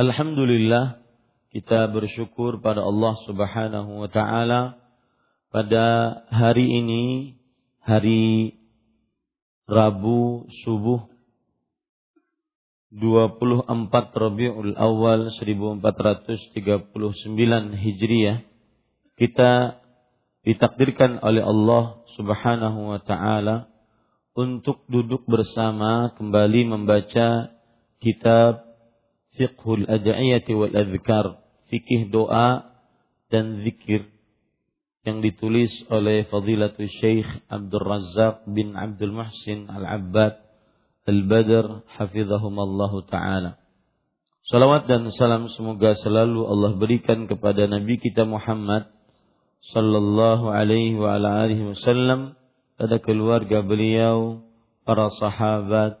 Alhamdulillah kita bersyukur pada Allah Subhanahu wa taala. Pada hari ini hari Rabu subuh 24 Rabiul Awal 1439 Hijriah kita ditakdirkan oleh Allah Subhanahu wa taala untuk duduk bersama kembali membaca kitab fiqhul ad'iyati wal adhkar, fikih doa dan zikir yang ditulis oleh Fadilatul Syekh Abdul Razak bin Abdul Muhsin Al-Abbad Al-Badr hafizahumallahu taala. Salawat dan salam semoga selalu Allah berikan kepada Nabi kita Muhammad sallallahu alaihi wa ala alihi wasallam pada keluarga beliau, para sahabat,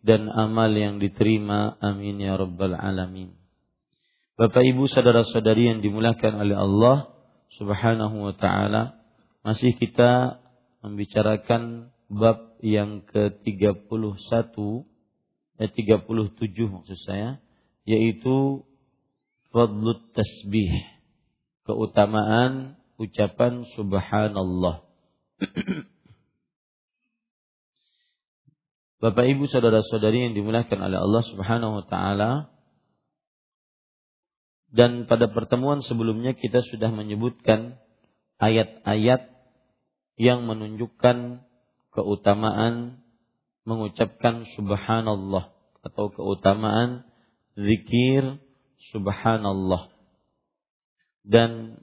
dan amal yang diterima. Amin ya rabbal alamin. Bapak Ibu saudara-saudari yang dimuliakan oleh Allah Subhanahu wa taala, masih kita membicarakan bab yang ke-31 eh 37 maksud saya, yaitu fadlut tasbih, keutamaan ucapan subhanallah. Bapak Ibu saudara-saudari yang dimuliakan oleh Allah Subhanahu wa taala. Dan pada pertemuan sebelumnya kita sudah menyebutkan ayat-ayat yang menunjukkan keutamaan mengucapkan subhanallah atau keutamaan zikir subhanallah. Dan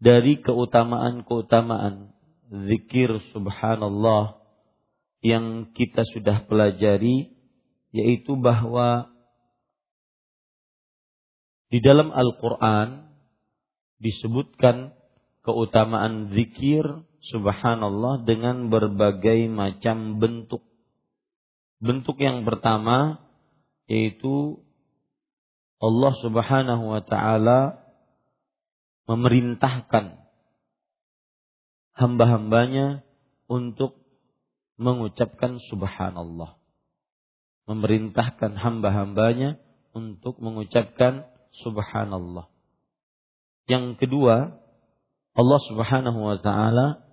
dari keutamaan-keutamaan zikir subhanallah yang kita sudah pelajari yaitu bahwa di dalam Al-Qur'an disebutkan keutamaan zikir subhanallah dengan berbagai macam bentuk. Bentuk yang pertama yaitu Allah Subhanahu wa taala memerintahkan hamba-hambanya untuk mengucapkan subhanallah. Memerintahkan hamba-hambanya untuk mengucapkan subhanallah. Yang kedua, Allah subhanahu wa ta'ala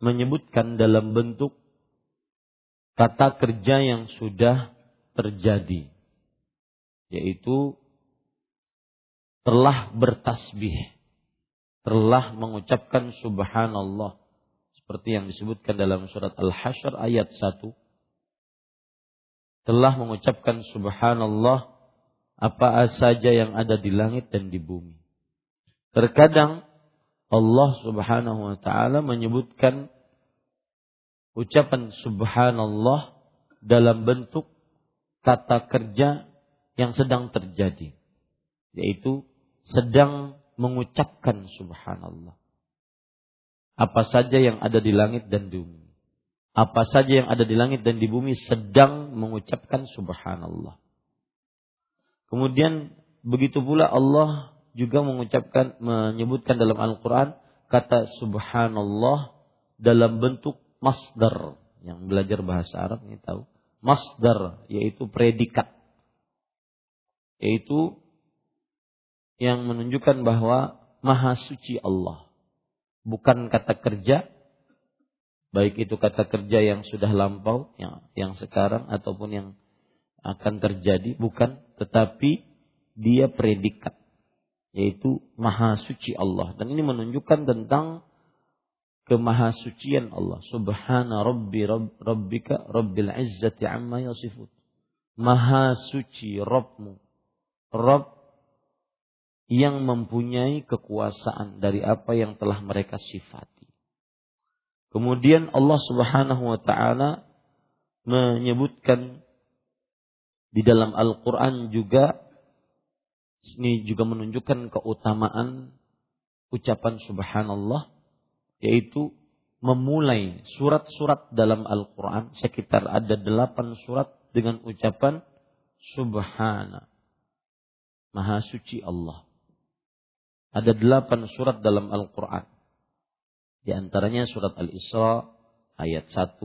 menyebutkan dalam bentuk kata kerja yang sudah terjadi yaitu telah bertasbih telah mengucapkan subhanallah seperti yang disebutkan dalam surat Al-Hasyr ayat 1 telah mengucapkan subhanallah apa saja yang ada di langit dan di bumi. Terkadang Allah Subhanahu wa taala menyebutkan ucapan subhanallah dalam bentuk kata kerja yang sedang terjadi yaitu sedang mengucapkan subhanallah. Apa saja yang ada di langit dan di bumi. Apa saja yang ada di langit dan di bumi sedang mengucapkan subhanallah. Kemudian begitu pula Allah juga mengucapkan menyebutkan dalam Al-Qur'an kata subhanallah dalam bentuk masdar. Yang belajar bahasa Arab ini tahu. Masdar yaitu predikat. Yaitu yang menunjukkan bahwa maha suci Allah. Bukan kata kerja baik itu kata kerja yang sudah lampau yang yang sekarang ataupun yang akan terjadi bukan. Tetapi dia predikat yaitu maha suci Allah. Dan ini menunjukkan tentang kemahasucian Allah. Subhana rabbi rabb, rabbika rabbil izzati amma yasifun. Maha suci Rabbmu. Rabb yang mempunyai kekuasaan dari apa yang telah mereka sifati. Kemudian Allah Subhanahu wa taala menyebutkan di dalam Al-Quran juga ini juga menunjukkan keutamaan ucapan subhanallah yaitu memulai surat-surat dalam Al-Quran sekitar ada delapan surat dengan ucapan subhana maha suci Allah ada delapan surat dalam Al-Quran di antaranya surat Al-Isra ayat 1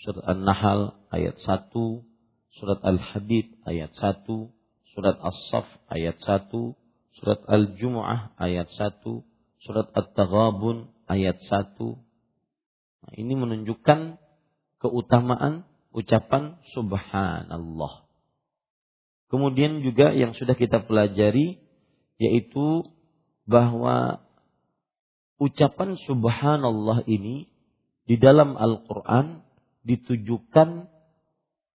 surat An-Nahl ayat 1 surat Al-Hadid ayat 1, surat As-Saff ayat 1, surat Al-Jumu'ah ayat 1, surat At-Taghabun ayat 1. Nah, ini menunjukkan keutamaan ucapan subhanallah. Kemudian juga yang sudah kita pelajari yaitu bahwa ucapan subhanallah ini di dalam Al-Qur'an ditujukan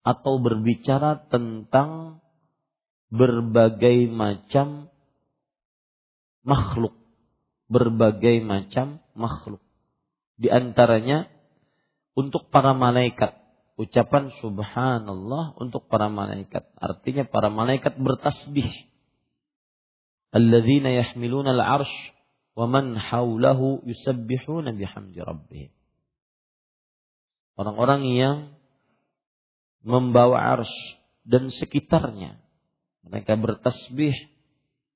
atau berbicara tentang berbagai macam makhluk, berbagai macam makhluk. Di antaranya untuk para malaikat, ucapan subhanallah untuk para malaikat. Artinya para malaikat bertasbih. Alladzina al-arsh wa man yusabbihuna. Orang-orang yang membawa ars dan sekitarnya. Mereka bertasbih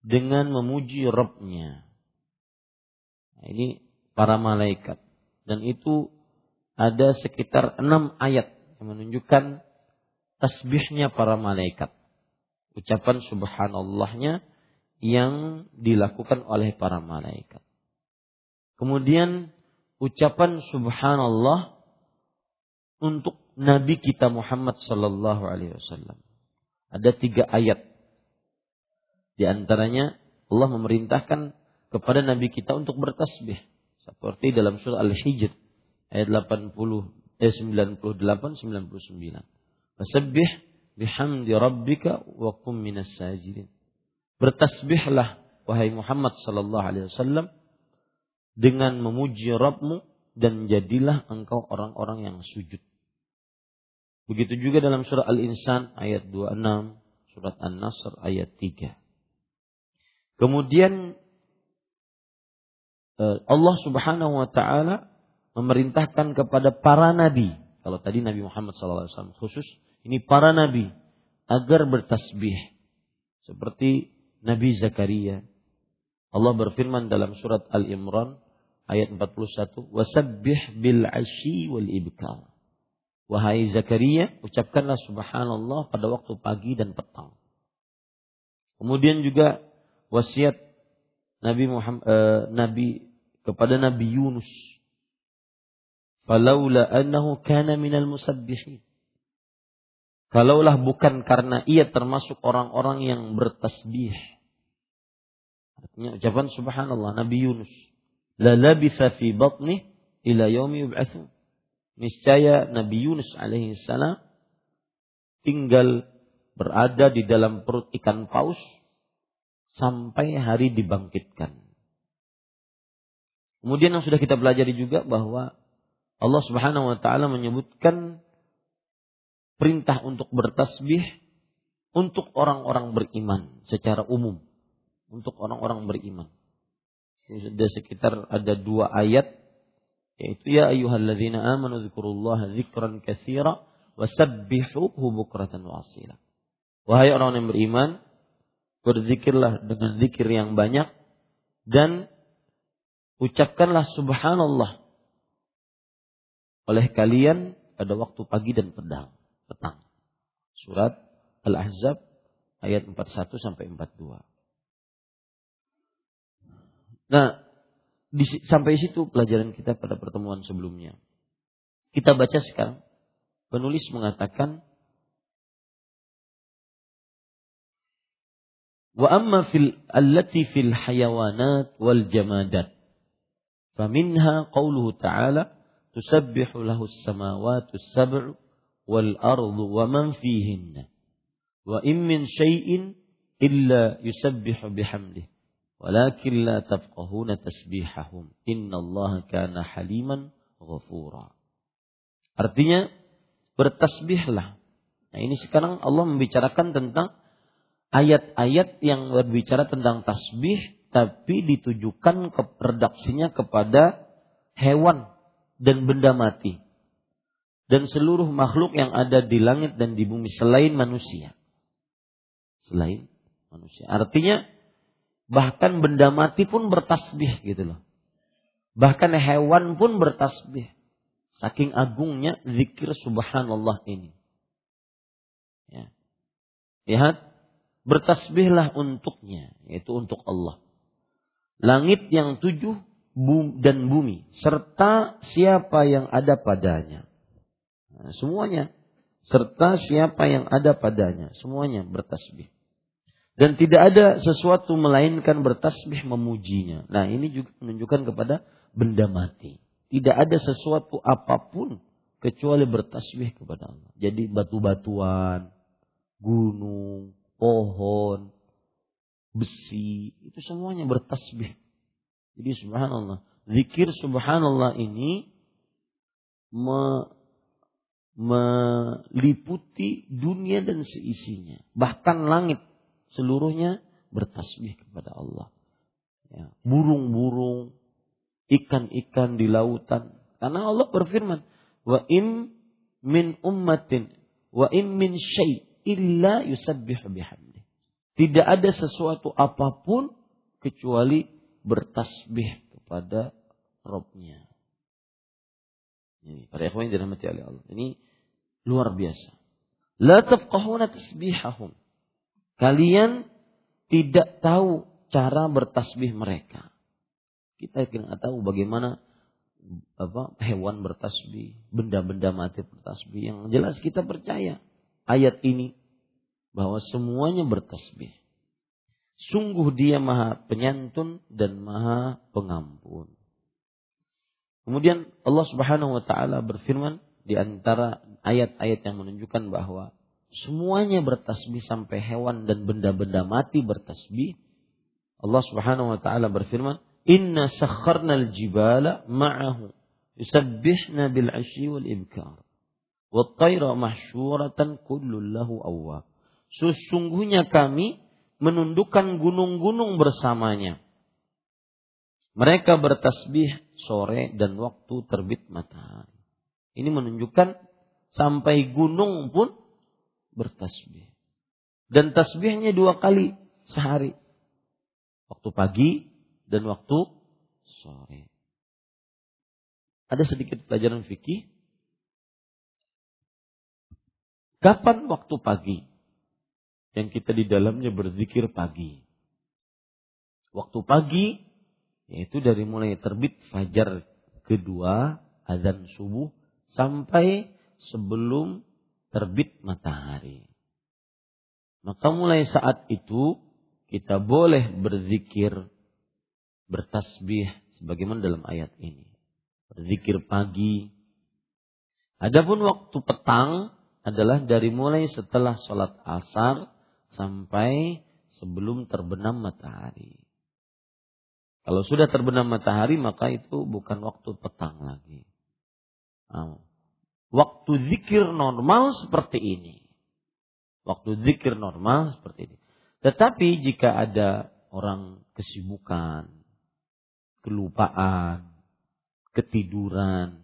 dengan memuji Rabbnya. Nah, ini para malaikat. Dan itu ada sekitar enam ayat yang menunjukkan tasbihnya para malaikat. Ucapan subhanallahnya yang dilakukan oleh para malaikat. Kemudian ucapan subhanallah untuk Nabi kita Muhammad Sallallahu Alaihi Wasallam. Ada tiga ayat. Di antaranya Allah memerintahkan kepada Nabi kita untuk bertasbih. Seperti dalam surah Al-Hijr ayat 80 eh 98 99. Fasabbih bihamdi rabbika wa kum minas sajidin. Bertasbihlah wahai Muhammad sallallahu alaihi wasallam dengan memuji Rabbmu dan jadilah engkau orang-orang yang sujud. Begitu juga dalam surah Al-Insan ayat 26, surat An-Nasr ayat 3. Kemudian eh, Allah Subhanahu wa taala memerintahkan kepada para nabi, kalau tadi Nabi Muhammad SAW khusus, ini para nabi agar bertasbih seperti Nabi Zakaria. Allah berfirman dalam surat Al-Imran ayat 41, "Wasabbih bil 'asyi wal ibkar." Wahai Zakaria, ucapkanlah subhanallah pada waktu pagi dan petang. Kemudian juga wasiat Nabi Muhammad, eh, Nabi kepada Nabi Yunus. Falaula annahu kana minal musabbihin. Kalaulah bukan karena ia termasuk orang-orang yang bertasbih. Artinya ucapan subhanallah Nabi Yunus. La labitha fi batni ila yaumi yub'atsun. Niscaya Nabi Yunus alaihi salam tinggal berada di dalam perut ikan paus sampai hari dibangkitkan. Kemudian yang sudah kita pelajari juga bahwa Allah Subhanahu wa taala menyebutkan perintah untuk bertasbih untuk orang-orang beriman secara umum, untuk orang-orang beriman. Sudah sekitar ada dua ayat yaitu ya ayyuhalladzina amanu dzikurullaha dzikran katsira wasabbihuhu bukratan wa asila. Wahai orang yang beriman, berzikirlah dengan zikir yang banyak dan ucapkanlah subhanallah oleh kalian pada waktu pagi dan petang petang. Surat Al-Ahzab ayat 41 sampai 42. Nah, di, sampai situ pelajaran kita pada pertemuan sebelumnya. Kita baca sekarang. Penulis mengatakan Wa amma fil allati fil hayawanat wal jamadat. Faminha qawluhu ta'ala tusabbihu lahu samawati sab'u wal ardu wa man fihinna. Wa in min syai'in illa yusabbihu bihamdih. Walakin la tafqahuna tasbihahum. Innallaha kana haliman ghafura. Artinya bertasbihlah. Nah ini sekarang Allah membicarakan tentang ayat-ayat yang berbicara tentang tasbih tapi ditujukan ke redaksinya kepada hewan dan benda mati dan seluruh makhluk yang ada di langit dan di bumi selain manusia. Selain manusia. Artinya bahkan benda mati pun bertasbih gitu loh. Bahkan hewan pun bertasbih. Saking agungnya zikir subhanallah ini. Ya. Lihat, bertasbihlah untuknya, yaitu untuk Allah. Langit yang tujuh dan bumi serta siapa yang ada padanya. Nah, semuanya serta siapa yang ada padanya, semuanya bertasbih. Dan tidak ada sesuatu melainkan bertasbih memujinya. Nah, ini juga menunjukkan kepada benda mati. Tidak ada sesuatu apa pun kecuali bertasbih kepada Allah. Jadi batu-batuan, gunung, pohon, besi, itu semuanya bertasbih jadi subhanallah. Zikir subhanallah ini me, meliputi dunia dan seisinya. Bahkan langit seluruhnya bertasbih kepada Allah. Ya, burung-burung, ikan-ikan di lautan. Karena Allah berfirman, wa im min ummatin wa im min syai illa yusabbih bihamdi. Tidak ada sesuatu apa pun kecuali bertasbih kepada Robnya. Ini para ikhwan yang dirahmati oleh Allah. Ini luar biasa. La tafqahuna tasbihahum. Kalian tidak tahu cara bertasbih mereka. Kita tidak tahu bagaimana apa hewan bertasbih, benda-benda mati bertasbih. Yang jelas kita percaya ayat ini bahwa semuanya bertasbih. Sungguh dia maha penyantun dan maha pengampun. Kemudian Allah subhanahu wa ta'ala berfirman di antara ayat-ayat yang menunjukkan bahwa semuanya bertasbih sampai hewan dan benda-benda mati bertasbih. Allah subhanahu wa ta'ala berfirman, Inna sakharna al-jibala ma'ahu yusabbihna bil ashi wal ibkar. Wa tayra mahsyuratan kullu lahu awwab. Sesungguhnya kami menundukkan gunung-gunung bersamanya. Mereka bertasbih sore dan waktu terbit matahari. Ini menunjukkan sampai gunung pun bertasbih. Dan tasbihnya dua kali sehari. Waktu pagi dan waktu sore. Ada sedikit pelajaran fikih. Kapan waktu pagi? yang kita di dalamnya berzikir pagi. Waktu pagi yaitu dari mulai terbit fajar kedua azan subuh sampai sebelum terbit matahari. Maka mulai saat itu kita boleh berzikir, bertasbih sebagaimana dalam ayat ini. Berzikir pagi. Adapun waktu petang adalah dari mulai setelah sholat asar sampai sebelum terbenam matahari. Kalau sudah terbenam matahari maka itu bukan waktu petang lagi. Waktu zikir normal seperti ini. Waktu zikir normal seperti ini. Tetapi jika ada orang kesibukan, kelupaan, ketiduran,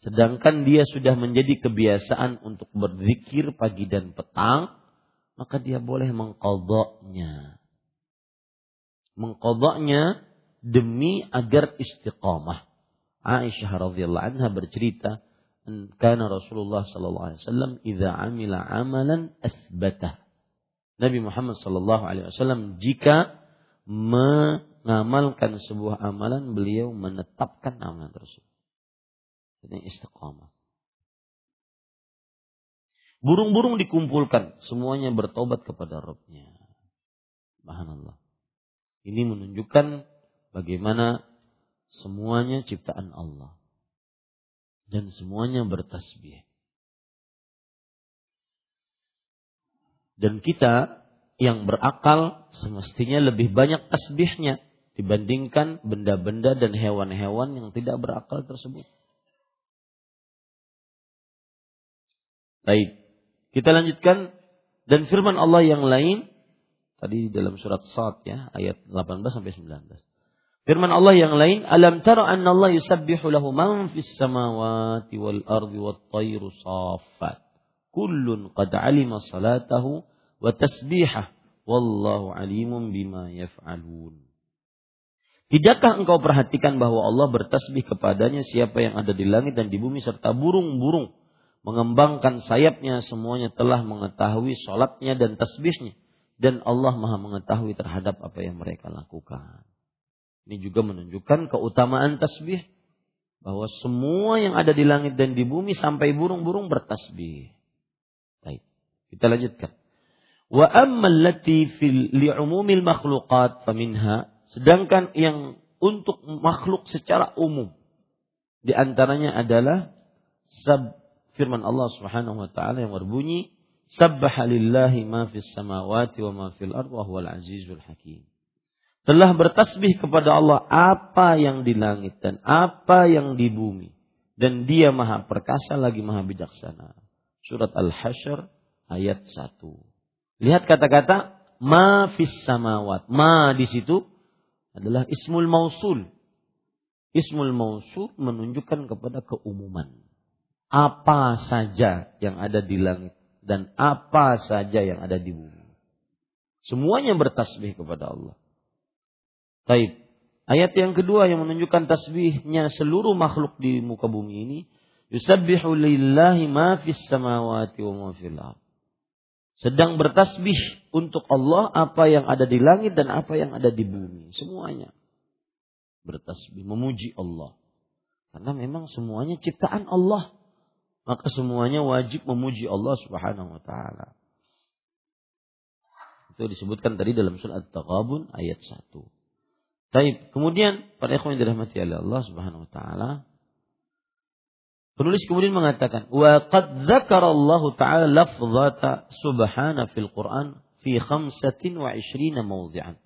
sedangkan dia sudah menjadi kebiasaan untuk berzikir pagi dan petang, maka dia boleh mengkodoknya. Mengkodoknya demi agar istiqamah. Aisyah radhiyallahu anha bercerita, karena Rasulullah sallallahu alaihi wasallam idza amila amalan asbatah. Nabi Muhammad sallallahu alaihi wasallam jika mengamalkan sebuah amalan beliau menetapkan amalan tersebut. Ini istiqamah. Burung-burung dikumpulkan, semuanya bertobat kepada Rabbnya. Subhanallah. Ini menunjukkan bagaimana semuanya ciptaan Allah dan semuanya bertasbih. Dan kita yang berakal semestinya lebih banyak tasbihnya dibandingkan benda-benda dan hewan-hewan yang tidak berakal tersebut. Baik, kita lanjutkan dan firman Allah yang lain tadi dalam surat Sad ya ayat 18 sampai 19. Firman Allah yang lain, "Alam tara anna Allah yusabbihu lahu man fis samawati wal ardi wat tayru saffat. Kullun qad alima salatahu wa tasbihah wallahu alimun bima yaf'alun." Tidakkah engkau perhatikan bahwa Allah bertasbih kepadanya siapa yang ada di langit dan di bumi serta burung-burung mengembangkan sayapnya semuanya telah mengetahui salatnya dan tasbihnya dan Allah Maha mengetahui terhadap apa yang mereka lakukan. Ini juga menunjukkan keutamaan tasbih bahwa semua yang ada di langit dan di bumi sampai burung-burung bertasbih. Baik. Kita lanjutkan. Wa amma allati fil li'umumil makhluqat faminha sedangkan yang untuk makhluk secara umum di antaranya adalah sab firman Allah Subhanahu wa taala yang berbunyi sabbaha lillahi ma fis samawati wa ma fil ardi wa huwal azizul hakim telah bertasbih kepada Allah apa yang di langit dan apa yang di bumi. Dan dia maha perkasa lagi maha bijaksana. Surat al-hasyr ayat 1 lihat kata-kata ma fis samawat. Ma di situ adalah ismul mausul. Ismul mausul menunjukkan kepada keumuman. Apa saja yang ada di langit dan apa saja yang ada di bumi. Semuanya bertasbih kepada Allah Taib. Ayat yang kedua yang menunjukkan tasbihnya seluruh makhluk di muka bumi ini. Yusabbihu lillahi ma fis samawati wa ma fil Sedang bertasbih untuk Allah apa yang ada di langit dan apa yang ada di bumi. Semuanya bertasbih, memuji Allah. Karena memang semuanya ciptaan Allah. Maka semuanya wajib memuji Allah subhanahu wa ta'ala. Itu disebutkan tadi dalam surat At-Taghabun ayat 1. Taib. Kemudian pada ikhwan yang dirahmati oleh Allah Subhanahu wa taala Penulis kemudian mengatakan, "Wa qad dzakara Allah Ta'ala lafzata subhana fil Qur'an fi 25 mawdhi'an."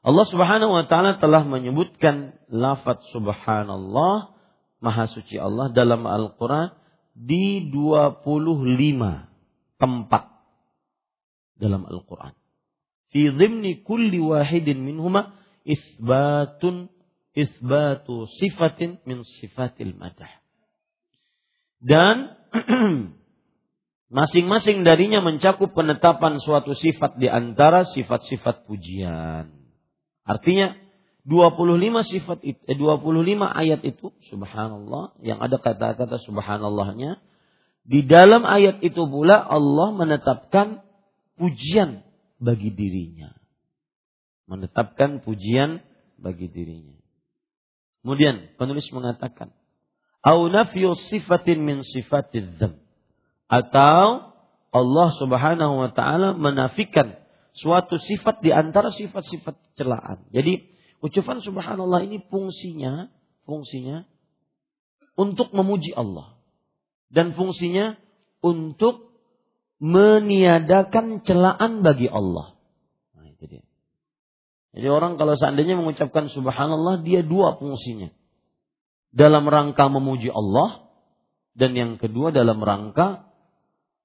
Allah Subhanahu wa taala telah menyebutkan lafaz subhanallah maha suci Allah dalam Al-Qur'an di 25 tempat dalam Al-Qur'an. Fi dhimni kulli wahidin minhuma isbatun isbatu sifatin min sifatil madah. Dan masing-masing darinya mencakup penetapan suatu sifat di antara sifat-sifat pujian. Artinya 25 sifat eh, 25 ayat itu subhanallah yang ada kata-kata subhanallahnya di dalam ayat itu pula Allah menetapkan pujian bagi dirinya menetapkan pujian bagi dirinya. Kemudian penulis mengatakan, Au nafyu sifatin min sifatid dzam. Atau Allah Subhanahu wa taala menafikan suatu sifat di antara sifat-sifat celaan. Jadi ucapan subhanallah ini fungsinya fungsinya untuk memuji Allah dan fungsinya untuk meniadakan celaan bagi Allah. Nah, itu dia. Jadi orang kalau seandainya mengucapkan subhanallah dia dua fungsinya. Dalam rangka memuji Allah dan yang kedua dalam rangka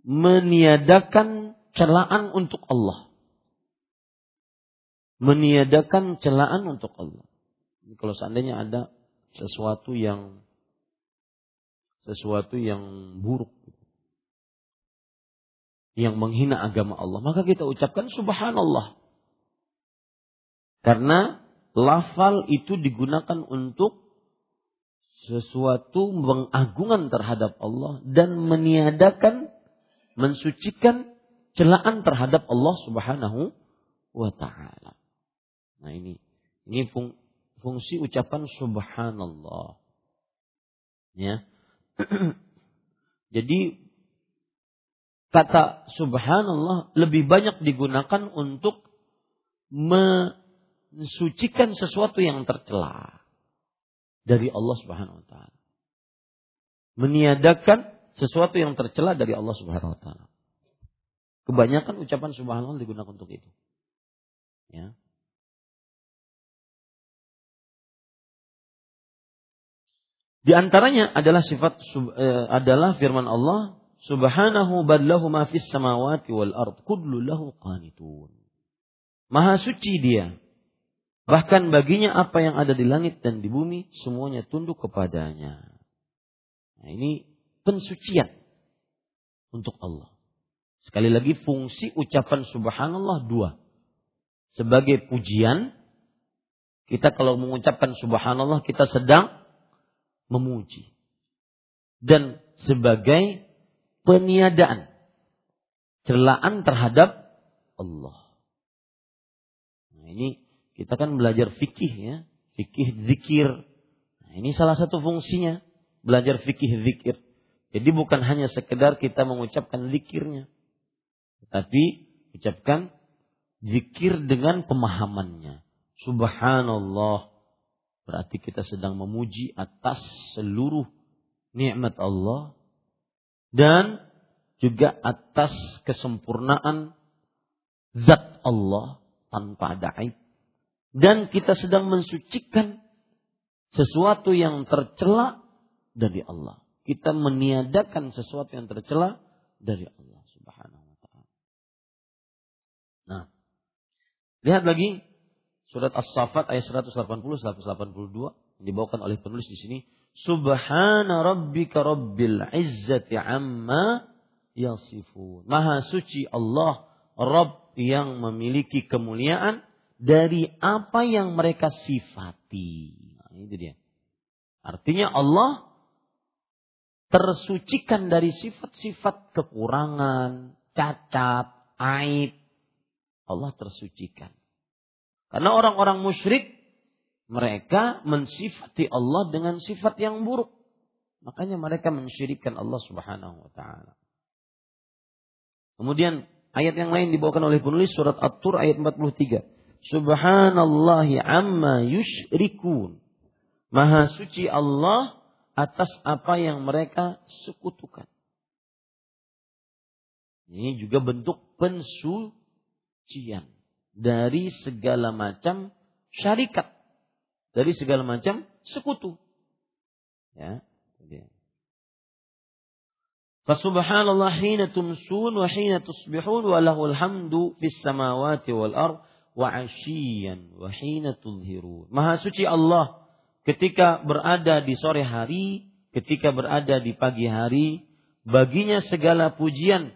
meniadakan celaan untuk Allah. Meniadakan celaan untuk Allah. Kalau seandainya ada sesuatu yang sesuatu yang buruk yang menghina agama Allah, maka kita ucapkan subhanallah. Karena lafal itu digunakan untuk sesuatu mengagungan terhadap Allah dan meniadakan, mensucikan celaan terhadap Allah Subhanahu wa taala. Nah ini ini fung, fungsi ucapan subhanallah. Ya. Jadi kata subhanallah lebih banyak digunakan untuk mensucikan sesuatu yang tercela dari Allah Subhanahu wa taala. Meniadakan sesuatu yang tercela dari Allah Subhanahu wa taala. Kebanyakan ucapan subhanallah digunakan untuk itu. Ya. Di antaranya adalah sifat eh, adalah firman Allah Subhanahu ballahu ma fis samawati wal ard kullu lahu qanitun. Maha suci dia. Bahkan baginya apa yang ada di langit dan di bumi semuanya tunduk kepadanya. Nah, ini pensucian untuk Allah. Sekali lagi fungsi ucapan subhanallah dua. Sebagai pujian, kita kalau mengucapkan subhanallah kita sedang memuji. Dan sebagai peniadaan celaan terhadap Allah. Nah, ini kita kan belajar fikih ya, fikih zikir. Nah, ini salah satu fungsinya belajar fikih zikir. Jadi bukan hanya sekedar kita mengucapkan zikirnya, tapi ucapkan zikir dengan pemahamannya. Subhanallah berarti kita sedang memuji atas seluruh nikmat Allah dan juga atas kesempurnaan zat Allah tanpa ada aib. Dan kita sedang mensucikan sesuatu yang tercela dari Allah. Kita meniadakan sesuatu yang tercela dari Allah Subhanahu wa taala. Nah, lihat lagi surat As-Saffat ayat 180 182 yang dibawakan oleh penulis di sini Subhana rabbika rabbil izzati amma yasifun. Maha suci Allah, Rabb yang memiliki kemuliaan dari apa yang mereka sifati. Nah, itu dia. Artinya Allah tersucikan dari sifat-sifat kekurangan, cacat, aib. Allah tersucikan. Karena orang-orang musyrik mereka mensifati Allah dengan sifat yang buruk. Makanya mereka mensyirikkan Allah Subhanahu wa taala. Kemudian ayat yang lain dibawakan oleh penulis surat At-Tur ayat 43. Subhanallahi amma yusyrikun. Maha suci Allah atas apa yang mereka sekutukan. Ini juga bentuk pensucian dari segala macam syarikat dari segala macam sekutu. Ya, Fasubhanallah hina tumsun wa hina tusbihun wa lahul hamdu fis samawati wal ard wa ashiyan wa hina. Maha suci Allah ketika berada di sore hari, ketika berada di pagi hari, baginya segala pujian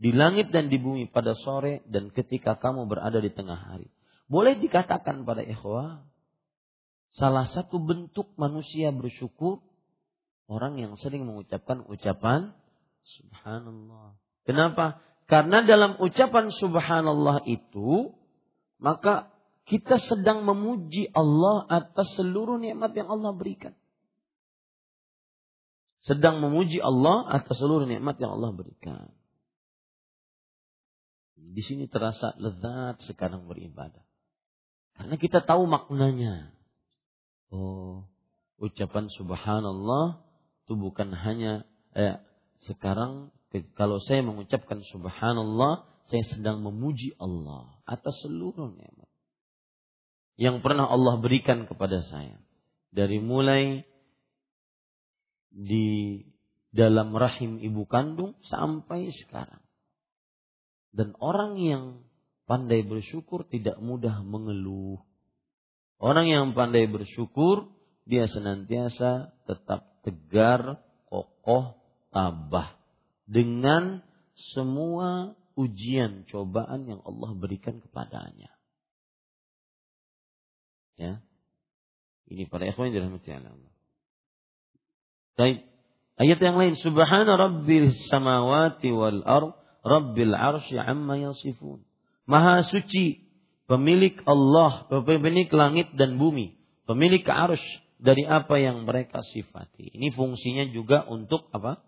di langit dan di bumi pada sore dan ketika kamu berada di tengah hari. Boleh dikatakan pada ikhwah, Salah satu bentuk manusia bersyukur orang yang sering mengucapkan ucapan subhanallah. Kenapa? Karena dalam ucapan subhanallah itu maka kita sedang memuji Allah atas seluruh nikmat yang Allah berikan. sedang memuji Allah atas seluruh nikmat yang Allah berikan. Di sini terasa lezat sekarang beribadah. Karena kita tahu maknanya. Oh, ucapan subhanallah itu bukan hanya eh, sekarang kalau saya mengucapkan subhanallah, saya sedang memuji Allah atas seluruh nikmat yang pernah Allah berikan kepada saya. Dari mulai di dalam rahim ibu kandung sampai sekarang. Dan orang yang pandai bersyukur tidak mudah mengeluh. Orang yang pandai bersyukur, dia senantiasa tetap tegar, kokoh, tabah. Dengan semua ujian, cobaan yang Allah berikan kepadanya. Ya. Ini para ikhwan yang dirahmati Allah. Baik. Ayat yang lain, Subhana Rabbil samawati wal ard, Rabbil arsy amma yasifun. Maha suci pemilik Allah, pemilik langit dan bumi, pemilik arsh dari apa yang mereka sifati. Ini fungsinya juga untuk apa?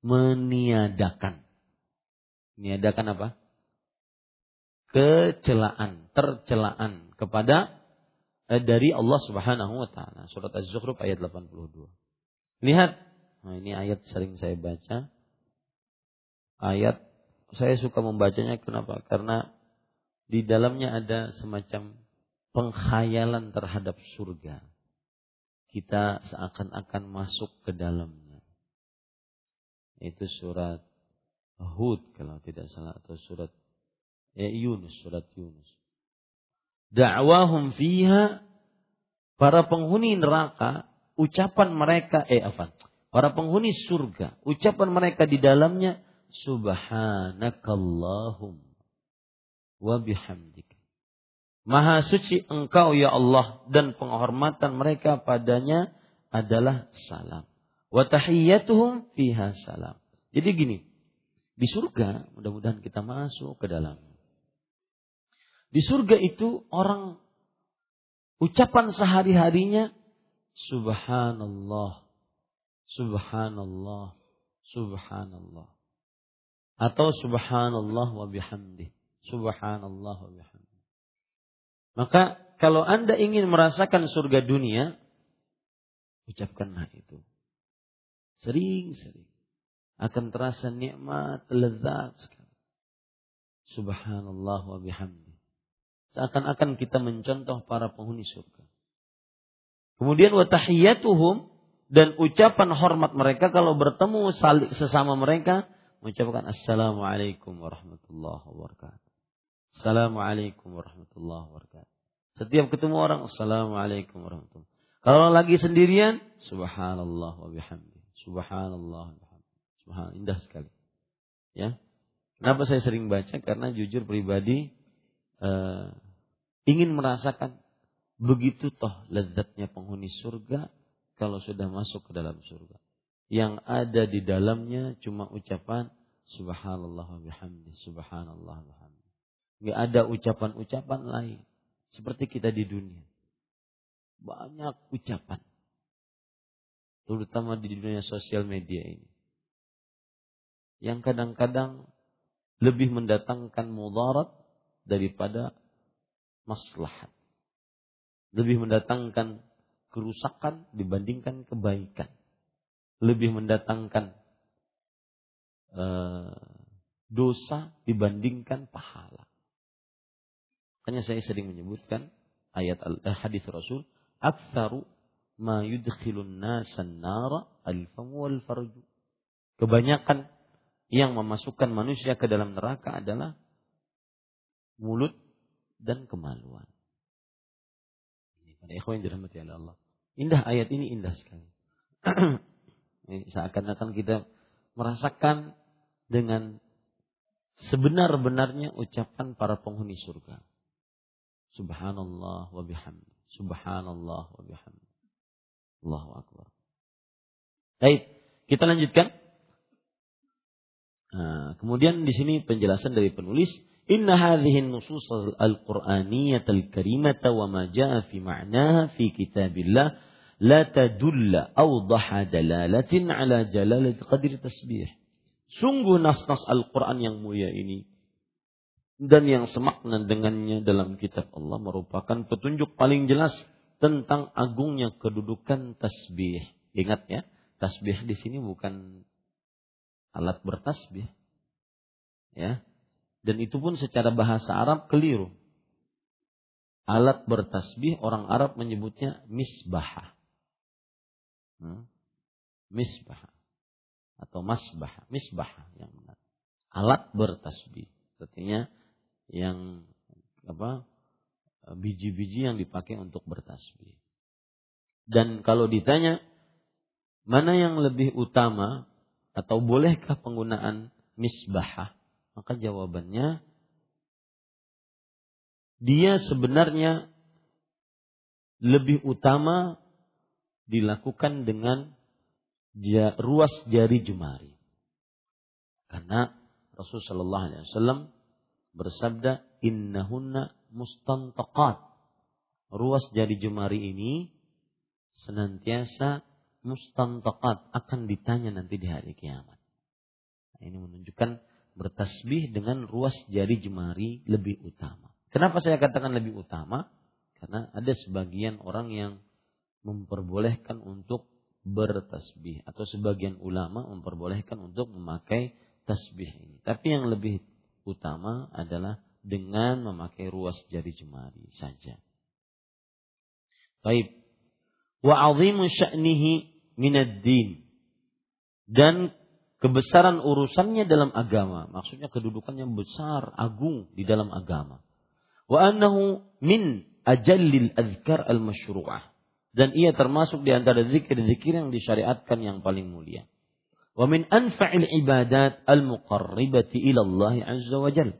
Meniadakan. Meniadakan apa? Kecelaan, tercelaan kepada eh, dari Allah Subhanahu wa taala. Surat Az-Zukhruf ayat 82. Lihat, nah ini ayat sering saya baca. Ayat saya suka membacanya kenapa? Karena di dalamnya ada semacam pengkhayalan terhadap surga. Kita seakan-akan masuk ke dalamnya. Itu surat Hud kalau tidak salah atau surat ya Yunus, surat Yunus. Da'wahum fiha para penghuni neraka ucapan mereka eh apa? Para penghuni surga, ucapan mereka di dalamnya subhanakallahum wa bihamdika. Maha suci engkau ya Allah dan penghormatan mereka padanya adalah salam. Wa tahiyyatuhum fiha salam. Jadi gini, di surga mudah-mudahan kita masuk ke dalam. Di surga itu orang ucapan sehari-harinya subhanallah, subhanallah, subhanallah. Atau subhanallah wa bihamdih. Subhanallah wa bihamdi. Maka kalau Anda ingin merasakan surga dunia, ucapkanlah itu. Sering-sering. Akan terasa nikmat, lezat sekali. Subhanallah wa bihamdi. Seakan-akan kita mencontoh para penghuni surga. Kemudian wa tahiyyatuhum dan ucapan hormat mereka kalau bertemu sesama mereka mengucapkan assalamualaikum warahmatullahi wabarakatuh. Assalamualaikum warahmatullahi wabarakatuh. Setiap ketemu orang, Assalamualaikum warahmatullahi wabarakatuh. Kalau lagi sendirian, Subhanallah wa bihamdi. Subhanallah wa bihamdi. Subhanallah. Indah sekali. Ya. Kenapa saya sering baca? Karena jujur pribadi uh, ingin merasakan begitu toh lezatnya penghuni surga kalau sudah masuk ke dalam surga. Yang ada di dalamnya cuma ucapan Subhanallah wa bihamdi. Subhanallah wa bihamdi. Nggak ada ucapan-ucapan lain. Seperti kita di dunia. Banyak ucapan. Terutama di dunia sosial media ini. Yang kadang-kadang lebih mendatangkan mudarat daripada maslahat. Lebih mendatangkan kerusakan dibandingkan kebaikan. Lebih mendatangkan uh, dosa dibandingkan pahala. Makanya saya sering menyebutkan ayat eh, hadis Rasul, "Aktsaru ma yudkhilun nasan nara al-famu wal farju." Kebanyakan yang memasukkan manusia ke dalam neraka adalah mulut dan kemaluan. Ini pada ikhwan yang dirahmati oleh Allah. Indah ayat ini indah sekali. Seakan-akan kita merasakan dengan sebenar-benarnya ucapan para penghuni surga. Subhanallah wa bihamdi. Subhanallah wa bihamdi. Allahu Akbar. Baik, kita lanjutkan. Nah, kemudian di sini penjelasan dari penulis, Inna hadhihi nusus al-Qur'aniyah al-karimata wa ma jaa fi ma'naha fi kitabillah la tadulla awdaha dalalatin ala jalalati qadri tasbih. Sungguh nas-nas Al-Quran yang mulia ini dan yang semakna dengannya dalam kitab Allah merupakan petunjuk paling jelas tentang agungnya kedudukan tasbih. Ingat ya, tasbih di sini bukan alat bertasbih. Ya. Dan itu pun secara bahasa Arab keliru. Alat bertasbih orang Arab menyebutnya misbah. Hmm? Misbah atau masbah, misbah yang benar. Alat bertasbih, artinya yang apa biji-biji yang dipakai untuk bertasbih. Dan kalau ditanya mana yang lebih utama atau bolehkah penggunaan misbah, maka jawabannya dia sebenarnya lebih utama dilakukan dengan ruas jari jemari. Karena Rasulullah Shallallahu Alaihi Wasallam bersabda, Innahunna mustantaqat. Ruas jari jemari ini senantiasa mustantaqat akan ditanya nanti di hari kiamat. Nah, ini menunjukkan bertasbih dengan ruas jari jemari lebih utama. Kenapa saya katakan lebih utama? Karena ada sebagian orang yang memperbolehkan untuk bertasbih atau sebagian ulama memperbolehkan untuk memakai tasbih ini. Tapi yang lebih utama adalah dengan memakai ruas jari jemari saja. Baik. Wa 'azimu sya'nihi minad din. Dan kebesaran urusannya dalam agama, maksudnya kedudukannya besar, agung di dalam agama. Wa annahu min ajallil azkar al-masyru'ah dan ia termasuk di antara zikir-zikir yang disyariatkan yang paling mulia. Wa min anfa'il ibadat al-muqarribati ila Allah azza wa jal.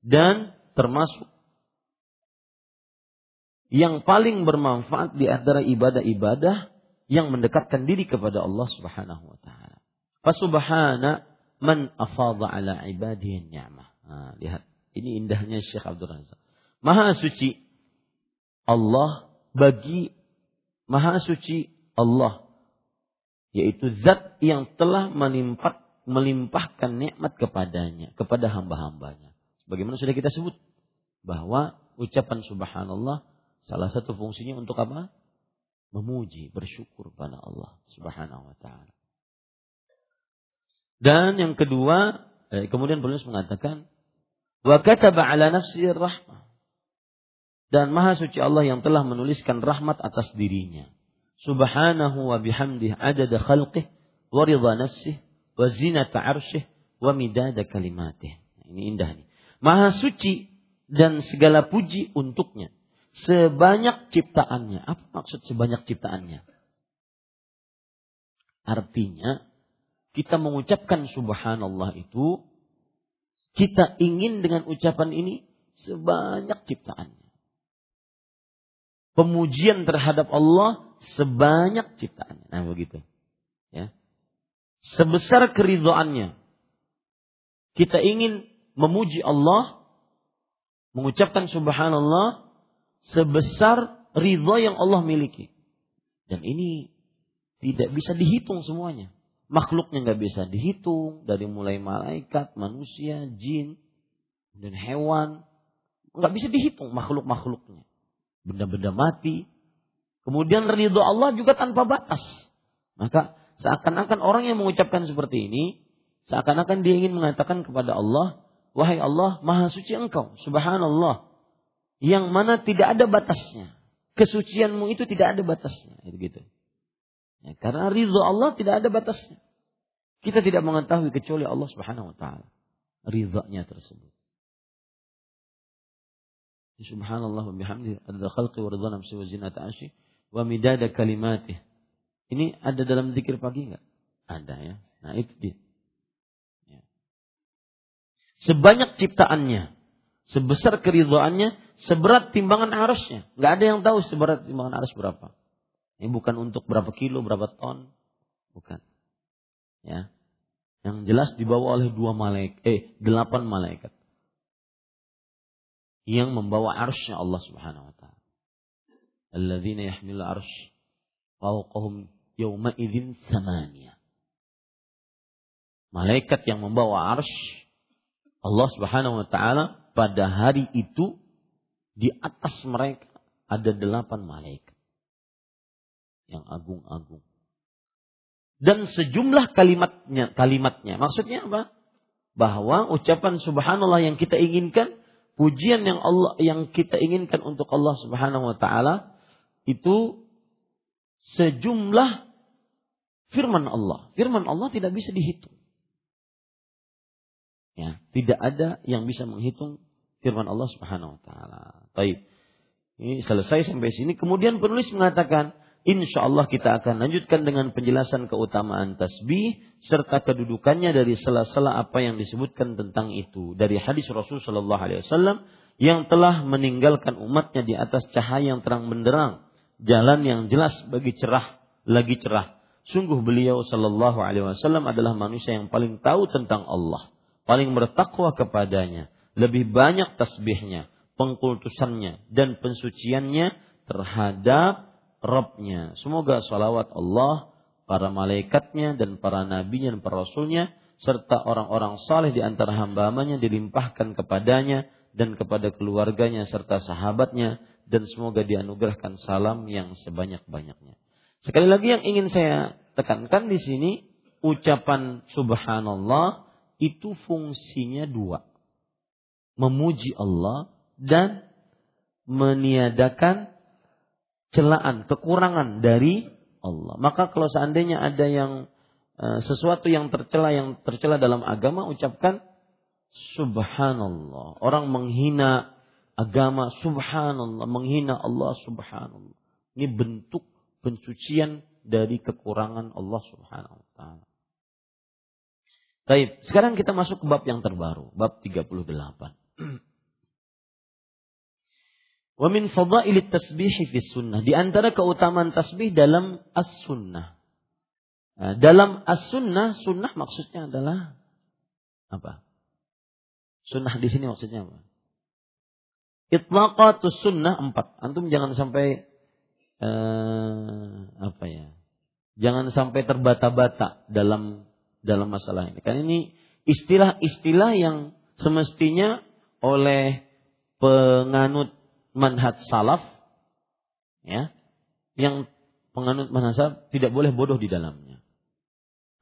Dan termasuk yang paling bermanfaat di antara ibadah-ibadah yang mendekatkan diri kepada Allah Subhanahu wa taala. Fasubhana man afadha ala ibadihi ni'mah. Nah, lihat, ini indahnya Syekh Abdul Razak. Maha suci Allah bagi Maha suci Allah yaitu zat yang telah melimpah, melimpahkan nikmat kepadanya, kepada hamba-hambanya. Bagaimana sudah kita sebut bahwa ucapan subhanallah salah satu fungsinya untuk apa? Memuji, bersyukur pada Allah Subhanahu wa taala. Dan yang kedua, eh, kemudian penulis mengatakan wa kataba ala nafsi rahmah dan maha suci Allah yang telah menuliskan rahmat atas dirinya. Subhanahu wa bihamdih adada khalqih wa ridha nafsih wa zinata arsyih wa midada kalimatih. Ini indah nih. Maha suci dan segala puji untuknya. Sebanyak ciptaannya. Apa maksud sebanyak ciptaannya? Artinya, kita mengucapkan subhanallah itu, kita ingin dengan ucapan ini sebanyak ciptaannya pemujian terhadap Allah sebanyak ciptaannya. Nah begitu. Ya. Sebesar keridhaannya. Kita ingin memuji Allah, mengucapkan subhanallah sebesar ridha yang Allah miliki. Dan ini tidak bisa dihitung semuanya. Makhluknya nggak bisa dihitung dari mulai malaikat, manusia, jin, dan hewan. Nggak bisa dihitung makhluk-makhluknya benda-benda mati. Kemudian ridho Allah juga tanpa batas. Maka seakan-akan orang yang mengucapkan seperti ini, seakan-akan dia ingin mengatakan kepada Allah, Wahai Allah, maha suci engkau, subhanallah. Yang mana tidak ada batasnya. Kesucianmu itu tidak ada batasnya. Gitu. Ya, karena ridho Allah tidak ada batasnya. Kita tidak mengetahui kecuali Allah subhanahu wa ta'ala. Ridhonya tersebut. Subhanallah wa bihamdihi adada khalqi wa ridha nafsi wa zinata ashi wa midada kalimatih. Ini ada dalam zikir pagi enggak? Ada ya. Nah itu dia. Ya. Sebanyak ciptaannya, sebesar keridhaannya, seberat timbangan arasnya. Enggak ada yang tahu seberat timbangan aras berapa. Ini bukan untuk berapa kilo, berapa ton. Bukan. Ya. Yang jelas dibawa oleh dua malaikat, eh delapan malaikat yang membawa arsy Allah Subhanahu wa taala. Alladzina yahmilu arsy fauqahum yawma idzin samania. Malaikat yang membawa arsh Allah Subhanahu wa taala pada hari itu di atas mereka ada delapan malaikat yang agung-agung. Dan sejumlah kalimatnya, kalimatnya. Maksudnya apa? Bahwa ucapan subhanallah yang kita inginkan, pujian yang Allah yang kita inginkan untuk Allah Subhanahu wa taala itu sejumlah firman Allah. Firman Allah tidak bisa dihitung. Ya, tidak ada yang bisa menghitung firman Allah Subhanahu wa taala. Baik. Ini selesai sampai sini. Kemudian penulis mengatakan, insya Allah kita akan lanjutkan dengan penjelasan keutamaan tasbih serta kedudukannya dari sela-sela apa yang disebutkan tentang itu dari hadis Rasul Shallallahu Alaihi Wasallam yang telah meninggalkan umatnya di atas cahaya yang terang benderang, jalan yang jelas bagi cerah lagi cerah. Sungguh beliau Shallallahu Alaihi Wasallam adalah manusia yang paling tahu tentang Allah, paling bertakwa kepadanya, lebih banyak tasbihnya, pengkultusannya dan pensuciannya terhadap Robnya. Semoga salawat Allah, para malaikatnya dan para nabinya dan para rasulnya serta orang-orang saleh di antara hamba-hambanya dilimpahkan kepadanya dan kepada keluarganya serta sahabatnya dan semoga dianugerahkan salam yang sebanyak-banyaknya. Sekali lagi yang ingin saya tekankan di sini ucapan subhanallah itu fungsinya dua. Memuji Allah dan meniadakan celaan, kekurangan dari Allah. Maka kalau seandainya ada yang uh, sesuatu yang tercela yang tercela dalam agama ucapkan subhanallah. Orang menghina agama subhanallah, menghina Allah subhanallah. Ini bentuk pensucian dari kekurangan Allah Subhanahu wa taala. Baik, sekarang kita masuk ke bab yang terbaru, bab 38. Wa min fadailit tasbih fi sunnah. Di antara keutamaan tasbih dalam as-sunnah. Nah, dalam as-sunnah, sunnah maksudnya adalah apa? Sunnah di sini maksudnya apa? Itlaqatus sunnah empat. Antum jangan sampai eh, apa ya? Jangan sampai terbata-bata dalam dalam masalah ini. Karena ini istilah-istilah yang semestinya oleh penganut manhaj salaf ya yang penganut manhaj salaf tidak boleh bodoh di dalamnya.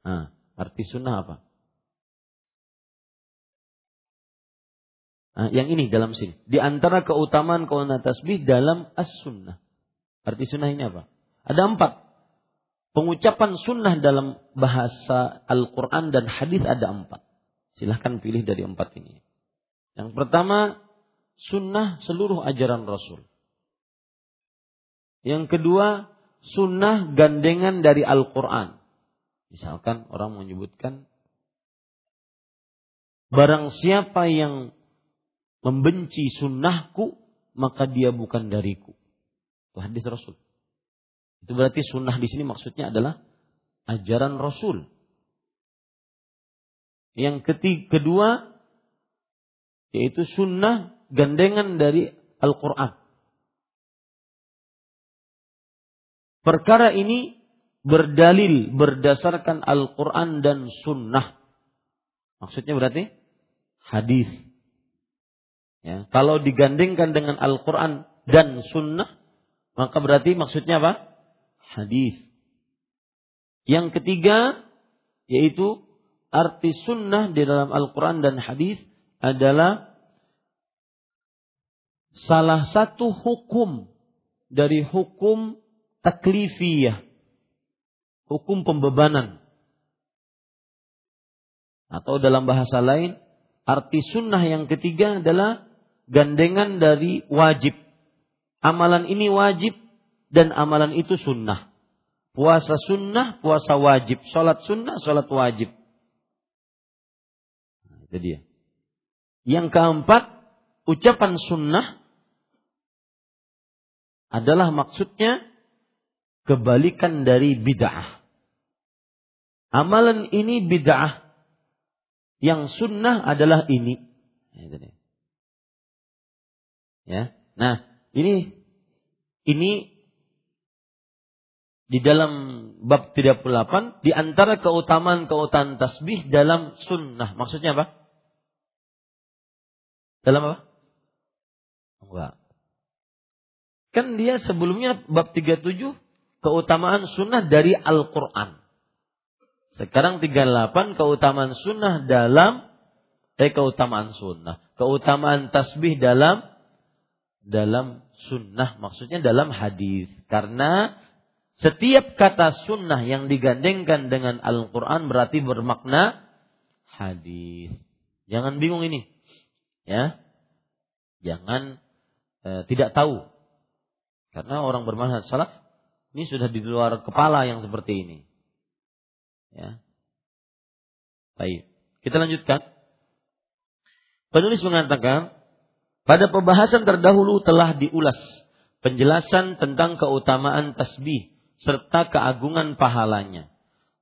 Nah, arti sunnah apa? Nah, yang ini dalam sini. Di antara keutamaan keutamaan tasbih dalam as-sunnah. Arti sunnah ini apa? Ada empat. Pengucapan sunnah dalam bahasa Al-Quran dan hadis ada empat. Silahkan pilih dari empat ini. Yang pertama, sunnah seluruh ajaran Rasul. Yang kedua, sunnah gandengan dari Al-Quran. Misalkan orang menyebutkan, barang siapa yang membenci sunnahku, maka dia bukan dariku. Itu hadis Rasul. Itu berarti sunnah di sini maksudnya adalah ajaran Rasul. Yang ketiga, kedua, yaitu sunnah gandengan dari Al-Quran. Perkara ini berdalil berdasarkan Al-Quran dan Sunnah. Maksudnya berarti hadis. Ya, kalau digandengkan dengan Al-Quran dan Sunnah, maka berarti maksudnya apa? Hadis. Yang ketiga, yaitu arti Sunnah di dalam Al-Quran dan hadis adalah salah satu hukum dari hukum taklifiyah, hukum pembebanan. Atau dalam bahasa lain, arti sunnah yang ketiga adalah gandengan dari wajib. Amalan ini wajib dan amalan itu sunnah. Puasa sunnah, puasa wajib. Sholat sunnah, sholat wajib. Nah, itu dia. Yang keempat, ucapan sunnah adalah maksudnya kebalikan dari bid'ah. Amalan ini bid'ah. Yang sunnah adalah ini. Ya. Nah, ini ini di dalam bab 38 di antara keutamaan-keutamaan tasbih dalam sunnah. Maksudnya apa? Dalam apa? Enggak. Kan dia sebelumnya bab 37 keutamaan sunnah dari Al-Quran. Sekarang 38 keutamaan sunnah dalam eh keutamaan sunnah. Keutamaan tasbih dalam dalam sunnah maksudnya dalam hadis. Karena setiap kata sunnah yang digandengkan dengan Al-Quran berarti bermakna hadis. Jangan bingung ini. Ya. Jangan e, tidak tahu. Karena orang bermanhaj salaf ini sudah di luar kepala yang seperti ini. Ya. Baik. Kita lanjutkan. Penulis mengatakan, pada pembahasan terdahulu telah diulas penjelasan tentang keutamaan tasbih serta keagungan pahalanya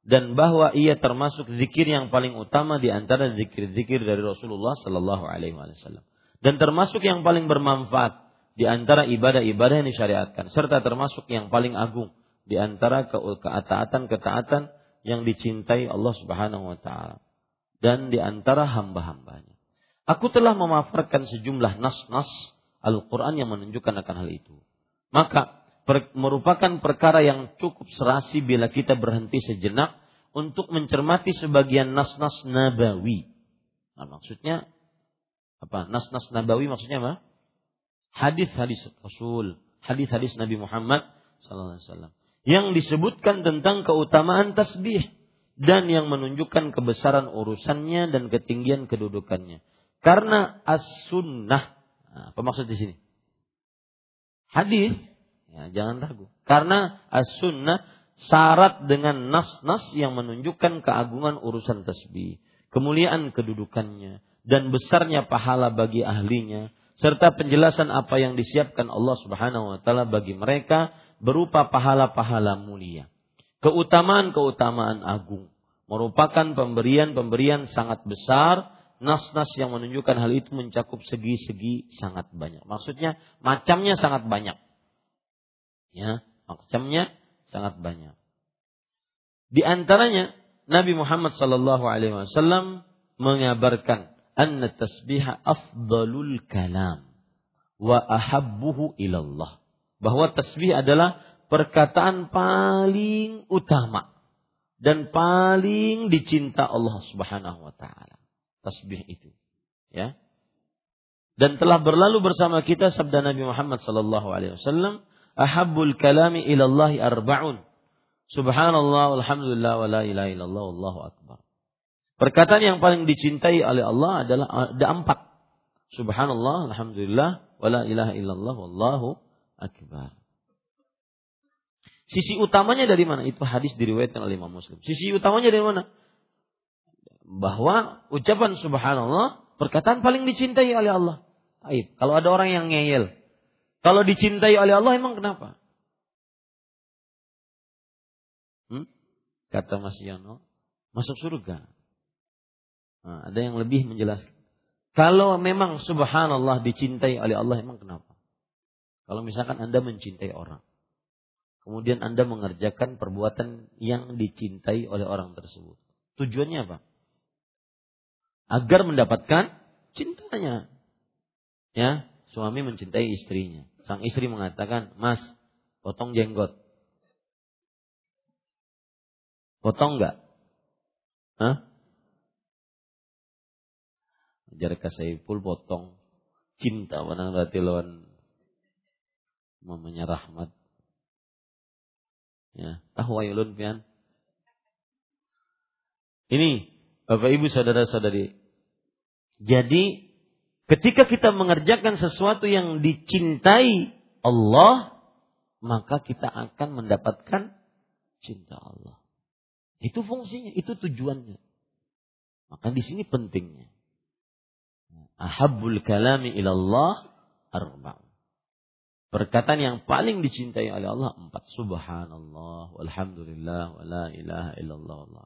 dan bahwa ia termasuk zikir yang paling utama di antara zikir-zikir dari Rasulullah sallallahu alaihi wasallam dan termasuk yang paling bermanfaat di antara ibadah-ibadah yang disyariatkan serta termasuk yang paling agung di antara ketaatan-ketaatan yang dicintai Allah Subhanahu wa taala dan di antara hamba-hambanya. Aku telah memaparkan sejumlah nas-nas Al-Qur'an yang menunjukkan akan hal itu. Maka merupakan perkara yang cukup serasi bila kita berhenti sejenak untuk mencermati sebagian nas-nas nabawi. Nah, maksudnya apa? Nas-nas nabawi maksudnya apa? Hadis-hadis Rasul, hadis-hadis Nabi Muhammad SAW yang disebutkan tentang keutamaan tasbih dan yang menunjukkan kebesaran urusannya dan ketinggian kedudukannya. Karena as-sunnah, nah, apa maksud di sini? Hadis Ya, jangan ragu. Karena as-sunnah syarat dengan nas-nas yang menunjukkan keagungan urusan tasbih, kemuliaan kedudukannya, dan besarnya pahala bagi ahlinya, serta penjelasan apa yang disiapkan Allah Subhanahu wa taala bagi mereka berupa pahala-pahala mulia. Keutamaan-keutamaan agung merupakan pemberian-pemberian sangat besar nas-nas yang menunjukkan hal itu mencakup segi-segi sangat banyak. Maksudnya macamnya sangat banyak. Ya, macamnya sangat banyak. Di antaranya Nabi Muhammad sallallahu alaihi wasallam mengabarkan anna tasbiha afdalul kalam wa ahabbuhu ilallah. Bahwa tasbih adalah perkataan paling utama dan paling dicinta Allah Subhanahu wa taala. Tasbih itu. Ya. Dan telah berlalu bersama kita sabda Nabi Muhammad sallallahu alaihi wasallam ahabbul kalami ilallahi arba'un. Subhanallah, alhamdulillah, wa la ilaha illallah, wallahu akbar. Perkataan yang paling dicintai oleh Allah adalah ada empat. Subhanallah, alhamdulillah, wa la ilaha illallah, wallahu akbar. Sisi utamanya dari mana? Itu hadis diriwayatkan oleh Imam Muslim. Sisi utamanya dari mana? Bahwa ucapan subhanallah perkataan paling dicintai oleh Allah. Aib. Kalau ada orang yang ngeyel, kalau dicintai oleh Allah emang kenapa? Hmm? Kata Mas Yono, masuk surga. Nah, ada yang lebih menjelaskan. Kalau memang subhanallah dicintai oleh Allah emang kenapa? Kalau misalkan Anda mencintai orang. Kemudian Anda mengerjakan perbuatan yang dicintai oleh orang tersebut. Tujuannya apa? Agar mendapatkan cintanya. Ya, suami mencintai istrinya. Sang istri mengatakan, Mas, potong jenggot. Potong enggak? Hah? Jarka Saiful potong cinta mana berarti lawan mamanya Rahmat. Ya, tahu ayulun pian. Ini Bapak Ibu saudara-saudari. Jadi Ketika kita mengerjakan sesuatu yang dicintai Allah, maka kita akan mendapatkan cinta Allah. Itu fungsinya, itu tujuannya. Maka di sini pentingnya. Ahabbul kalami ilallah arba'un. Perkataan yang paling dicintai oleh Allah empat. Subhanallah, walhamdulillah, wa la ilaha illallah.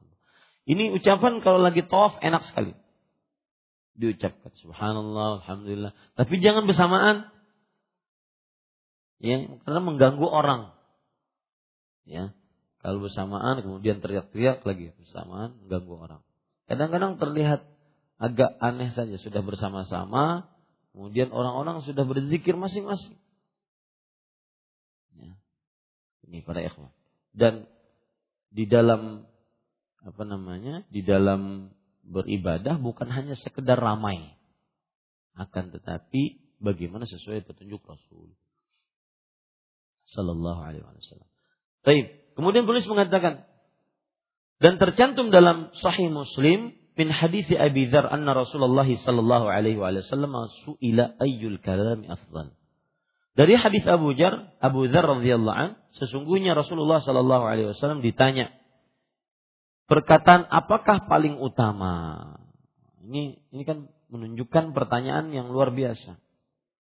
Ini ucapan kalau lagi tawaf enak sekali diucapkan subhanallah alhamdulillah tapi jangan bersamaan ya karena mengganggu orang ya Kalau bersamaan kemudian teriak-teriak lagi bersamaan mengganggu orang. Kadang-kadang terlihat agak aneh saja sudah bersama-sama, kemudian orang-orang sudah berzikir masing-masing. Ya. Ini para ikhwan. Dan di dalam apa namanya? Di dalam beribadah bukan hanya sekedar ramai. Akan tetapi bagaimana sesuai petunjuk Rasul sallallahu alaihi wasallam. Baik, Kemudian penulis mengatakan dan tercantum dalam Sahih Muslim min hadis Abi Dzar anna Rasulullah sallallahu alaihi wasallam suila ayyul kalami afdal. Dari hadis Abu Dzar, Abu Dzar radhiyallahu an, sesungguhnya Rasulullah sallallahu alaihi wasallam ditanya perkataan apakah paling utama? Ini ini kan menunjukkan pertanyaan yang luar biasa.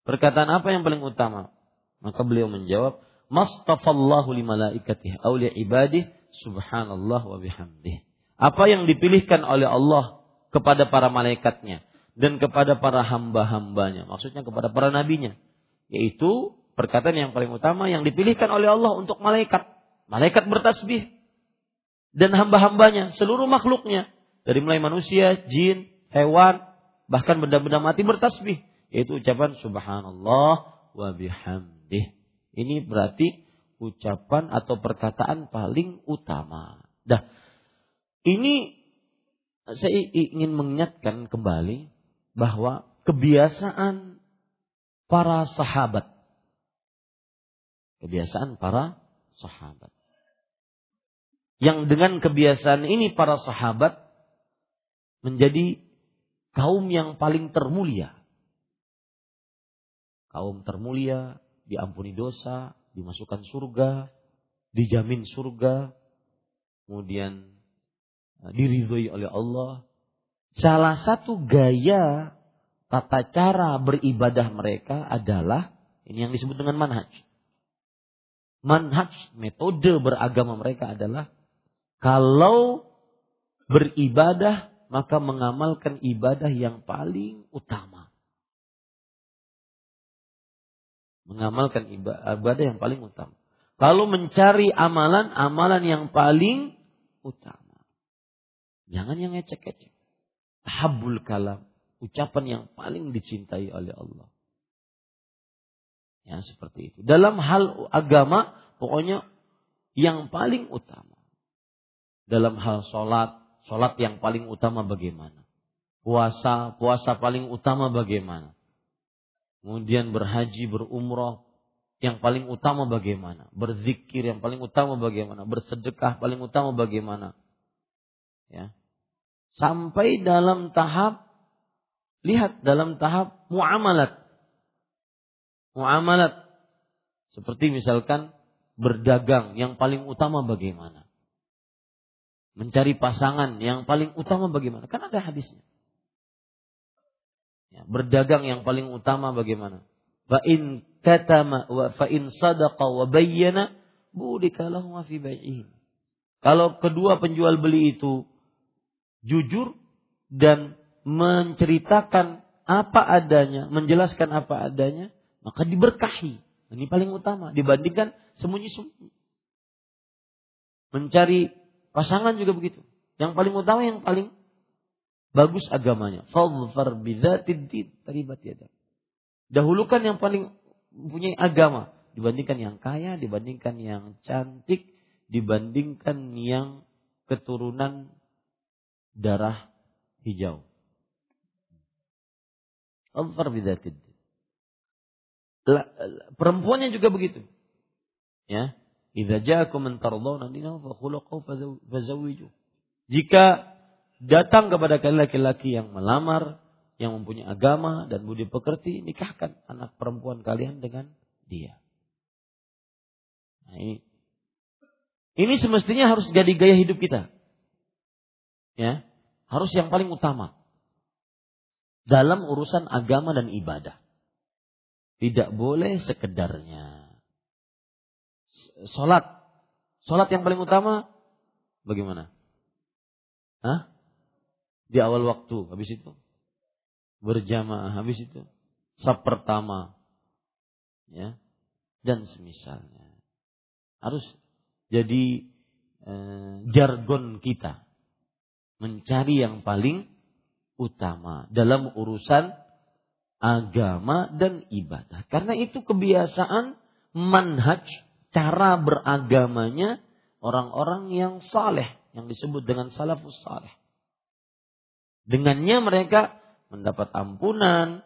Perkataan apa yang paling utama? Maka beliau menjawab, mastafallahu li malaikatih aw li ibadih subhanallah wa bihamdih. Apa yang dipilihkan oleh Allah kepada para malaikatnya dan kepada para hamba-hambanya, maksudnya kepada para nabinya, yaitu perkataan yang paling utama yang dipilihkan oleh Allah untuk malaikat. Malaikat bertasbih dan hamba-hambanya, seluruh makhluknya, dari mulai manusia, jin, hewan, bahkan benda-benda mati bertasbih, yaitu ucapan subhanallah wa bihamdih. Ini berarti ucapan atau perkataan paling utama. Dah, ini saya ingin mengingatkan kembali bahwa kebiasaan para sahabat, kebiasaan para sahabat, yang dengan kebiasaan ini para sahabat menjadi kaum yang paling termulia, kaum termulia diampuni dosa, dimasukkan surga, dijamin surga, kemudian eh, diridhoi oleh Allah. Salah satu gaya tata cara beribadah mereka adalah ini yang disebut dengan manhaj. Manhaj, metode beragama mereka adalah kalau beribadah maka mengamalkan ibadah yang paling utama. mengamalkan ibadah yang paling utama. Kalau mencari amalan, amalan yang paling utama. Jangan yang ecek-ecek. Habul kalam. Ucapan yang paling dicintai oleh Allah. Ya seperti itu. Dalam hal agama, pokoknya yang paling utama. Dalam hal sholat, sholat yang paling utama bagaimana? Puasa, puasa paling utama bagaimana? Kemudian berhaji, berumrah. Yang paling utama bagaimana? Berzikir yang paling utama bagaimana? Bersedekah paling utama bagaimana? Ya. Sampai dalam tahap lihat dalam tahap muamalat. Muamalat seperti misalkan berdagang yang paling utama bagaimana? Mencari pasangan yang paling utama bagaimana? Kan ada hadisnya. Ya, berdagang yang paling utama bagaimana? Fa in katama wa fa in sadaqa wa bayyana budika fi bai'ihim. Kalau kedua penjual beli itu jujur dan menceritakan apa adanya, menjelaskan apa adanya, maka diberkahi. Ini paling utama dibandingkan sembunyi-sembunyi. Mencari pasangan juga begitu. Yang paling utama yang paling bagus agamanya. Fadfar din taribat. Dahulukan yang paling mempunyai agama dibandingkan yang kaya, dibandingkan yang cantik, dibandingkan yang keturunan darah hijau. Fadfar bidzatid din. Perempuannya juga begitu. Ya. Idza ja'akum man tardawna fa fazawwiju. Jika datang kepada laki-laki yang melamar, yang mempunyai agama dan budi pekerti, nikahkan anak perempuan kalian dengan dia. Nah, ini, ini semestinya harus jadi gaya hidup kita. Ya, harus yang paling utama dalam urusan agama dan ibadah. Tidak boleh sekedarnya. Salat, salat yang paling utama bagaimana? Hah? di awal waktu, habis itu berjamaah, habis itu sab pertama, ya, dan semisalnya. Harus jadi eh, jargon kita. Mencari yang paling utama dalam urusan agama dan ibadah. Karena itu kebiasaan manhaj cara beragamanya orang-orang yang saleh yang disebut dengan salafus saleh. Dengannya mereka mendapat ampunan,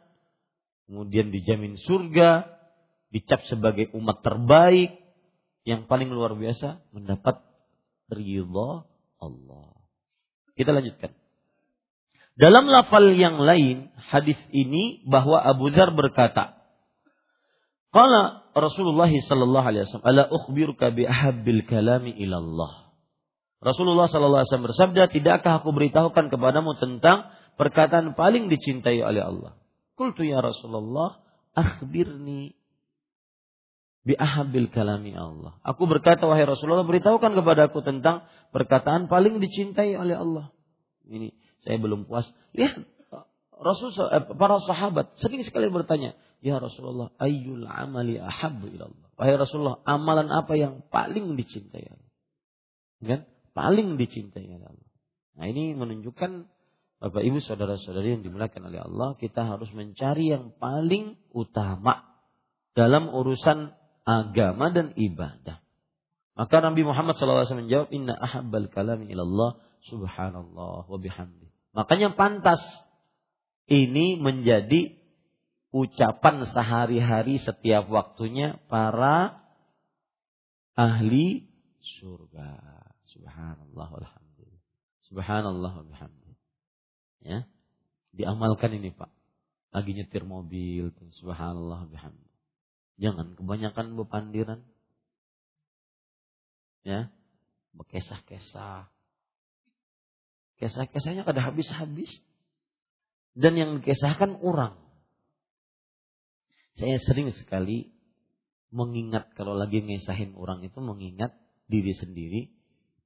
kemudian dijamin surga, dicap sebagai umat terbaik, yang paling luar biasa mendapat ridha Allah. Kita lanjutkan. Dalam lafal yang lain, hadis ini bahwa Abu Dzar berkata, Qala Rasulullah sallallahu alaihi wasallam, "Ala ukhbiruka bi ahabbil kalami ila Allah." Rasulullah sallallahu alaihi wasallam bersabda, "Tidakkah aku beritahukan kepadamu tentang perkataan paling dicintai oleh Allah?" Qultu ya Rasulullah, akhbirni bi ahabbil kalami Allah. Aku berkata wahai Rasulullah beritahukan kepada aku tentang perkataan paling dicintai oleh Allah. Ini saya belum puas. Lihat Rasul eh, para sahabat sering sekali bertanya, "Ya Rasulullah, ayyul amali ahabbu ila Allah?" Wahai Rasulullah, amalan apa yang paling dicintai Allah? Kan? Paling dicintai Allah. Nah, ini menunjukkan Bapak Ibu saudara-saudari yang dimuliakan oleh Allah, kita harus mencari yang paling utama dalam urusan agama dan ibadah. Maka Nabi Muhammad SAW menjawab, Inna ahabbal kalami ilallah subhanallah wa bihamdi. Makanya pantas ini menjadi ucapan sehari-hari setiap waktunya para ahli surga. Subhanallah walhamdulillah. Subhanallah bihamdi. Ya. Diamalkan ini Pak. Lagi nyetir mobil, subhanallah bihamdi. Jangan kebanyakan bepandiran. Ya. Bekesah-kesah. Kesah-kesahnya kada habis-habis. Dan yang dikesahkan orang. Saya sering sekali mengingat kalau lagi ngesahin orang itu mengingat diri sendiri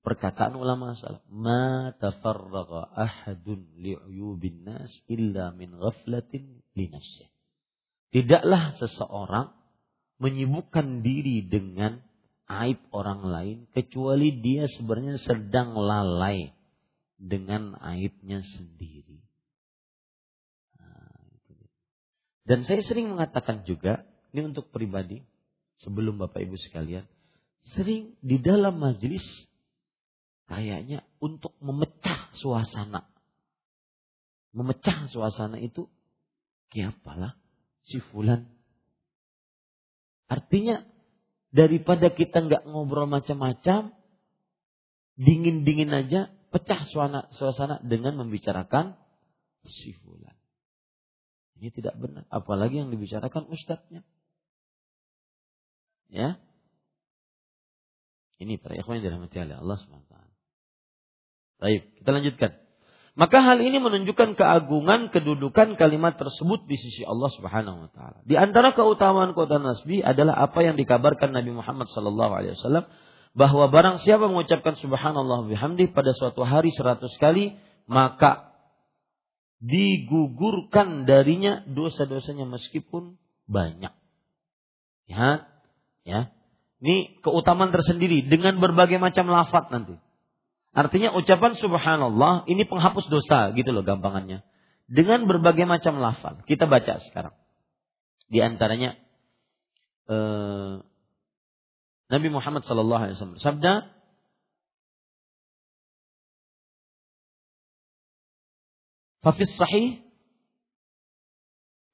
perkataan ulama salaf ma tafarraga ahadun li'uyubin nas illa min ghaflatin li nafsih tidaklah seseorang menyibukkan diri dengan aib orang lain kecuali dia sebenarnya sedang lalai dengan aibnya sendiri. Nah, Dan saya sering mengatakan juga, ini untuk pribadi, sebelum Bapak Ibu sekalian, sering di dalam majelis kayaknya untuk memecah suasana. Memecah suasana itu, kayak apalah si fulan Artinya daripada kita nggak ngobrol macam-macam, dingin-dingin aja, pecah suasana, suasana dengan membicarakan si fulan. Ini tidak benar. Apalagi yang dibicarakan ustadznya. Ya. Ini para ikhwan yang dirahmati oleh Allah SWT. Baik, kita lanjutkan. Maka hal ini menunjukkan keagungan kedudukan kalimat tersebut di sisi Allah Subhanahu wa taala. Di antara keutamaan-keutamaan tasbih adalah apa yang dikabarkan Nabi Muhammad sallallahu alaihi wasallam bahwa barang siapa mengucapkan subhanallah bihamdi pada suatu hari seratus kali maka digugurkan darinya dosa-dosanya meskipun banyak. Ya, ya. Ini keutamaan tersendiri dengan berbagai macam lafaz nanti. Artinya ucapan subhanallah ini penghapus dosa gitu loh gampangannya. Dengan berbagai macam lafal. Kita baca sekarang. Di antaranya eh, Nabi Muhammad sallallahu alaihi wasallam sabda Fafis sahih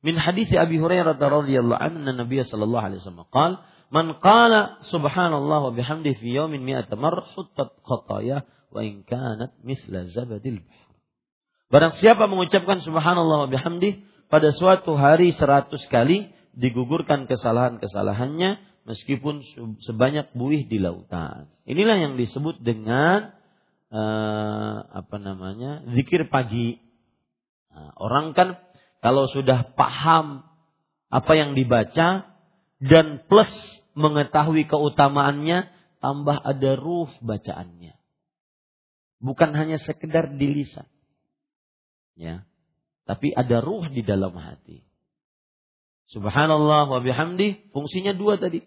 min hadis Abi Hurairah radhiyallahu anhu Nabi sallallahu alaihi wasallam qala man qala subhanallah wa bihamdihi fi yawmin mi'ata marrah huttat khatayah wa in kanat misla zabadil bahr. Barang siapa mengucapkan subhanallah wa bihamdi pada suatu hari seratus kali digugurkan kesalahan-kesalahannya meskipun sebanyak buih di lautan. Inilah yang disebut dengan uh, apa namanya zikir pagi. Nah, orang kan kalau sudah paham apa yang dibaca dan plus mengetahui keutamaannya tambah ada ruh bacaannya. Bukan hanya sekedar di lisan. Ya. Tapi ada ruh di dalam hati. Subhanallah wa bihamdi fungsinya dua tadi.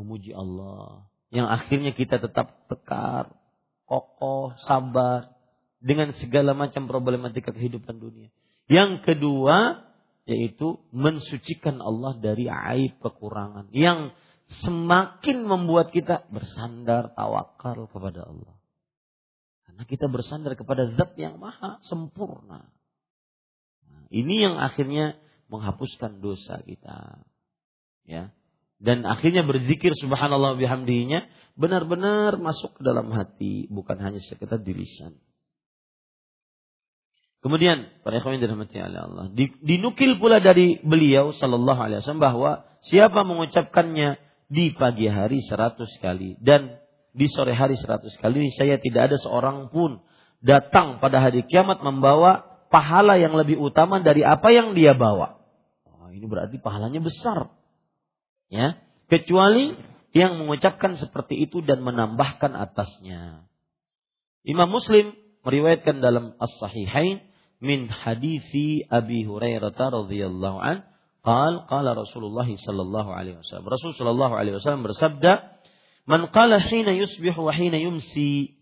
Memuji Allah. Yang akhirnya kita tetap tekar. kokoh, sabar dengan segala macam problematika kehidupan dunia. Yang kedua yaitu mensucikan Allah dari aib kekurangan yang semakin membuat kita bersandar tawakal kepada Allah. Karena kita bersandar kepada zat yang maha sempurna. Nah, ini yang akhirnya menghapuskan dosa kita. Ya. Dan akhirnya berzikir subhanallah bihamdihinya benar-benar masuk ke dalam hati, bukan hanya sekedar di lisan. Kemudian para ikhwan dirahmati oleh Allah, dinukil pula dari beliau sallallahu alaihi wasallam bahwa siapa mengucapkannya di pagi hari seratus kali dan di sore hari seratus kali, saya tidak ada seorang pun datang pada hari kiamat membawa pahala yang lebih utama dari apa yang dia bawa. Oh, ini berarti pahalanya besar. Ya, kecuali yang mengucapkan seperti itu dan menambahkan atasnya. Imam Muslim meriwayatkan dalam As-Sahihain min hadithi Abi Hurairah radhiyallahu an qal qala Rasulullah sallallahu alaihi wasallam. Rasul sallallahu alaihi wasallam bersabda man qala hina yusbihu wa hina yumsi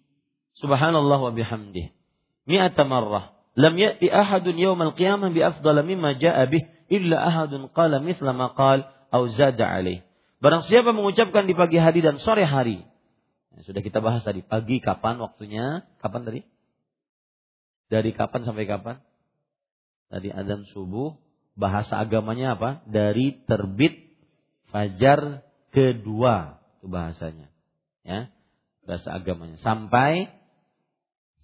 subhanallah wa bihamdih mi'ata marrah lam ya'ti ahadun yawm al-qiyamah bi afdala mimma ja'a bih illa ahadun qala mithla ma qal aw zada alaih. Barang siapa mengucapkan di pagi hari dan sore hari sudah kita bahas tadi pagi kapan waktunya? Kapan tadi dari kapan sampai kapan? Tadi adzan subuh, bahasa agamanya apa? Dari terbit fajar kedua itu bahasanya. Ya. Bahasa agamanya sampai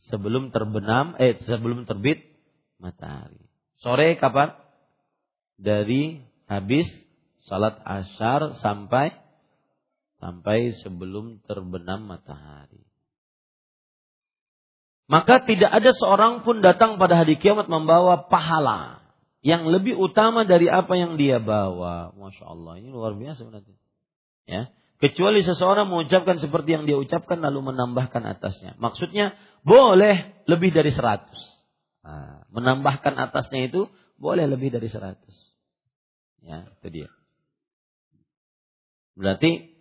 sebelum terbenam eh sebelum terbit matahari. Sore kapan? Dari habis salat asyar sampai sampai sebelum terbenam matahari. Maka tidak ada seorang pun datang pada hari kiamat membawa pahala yang lebih utama dari apa yang dia bawa. Masya Allah, ini luar biasa berarti. Ya, kecuali seseorang mengucapkan seperti yang dia ucapkan lalu menambahkan atasnya. Maksudnya boleh lebih dari seratus. Nah, menambahkan atasnya itu boleh lebih dari seratus. Ya, itu dia. Berarti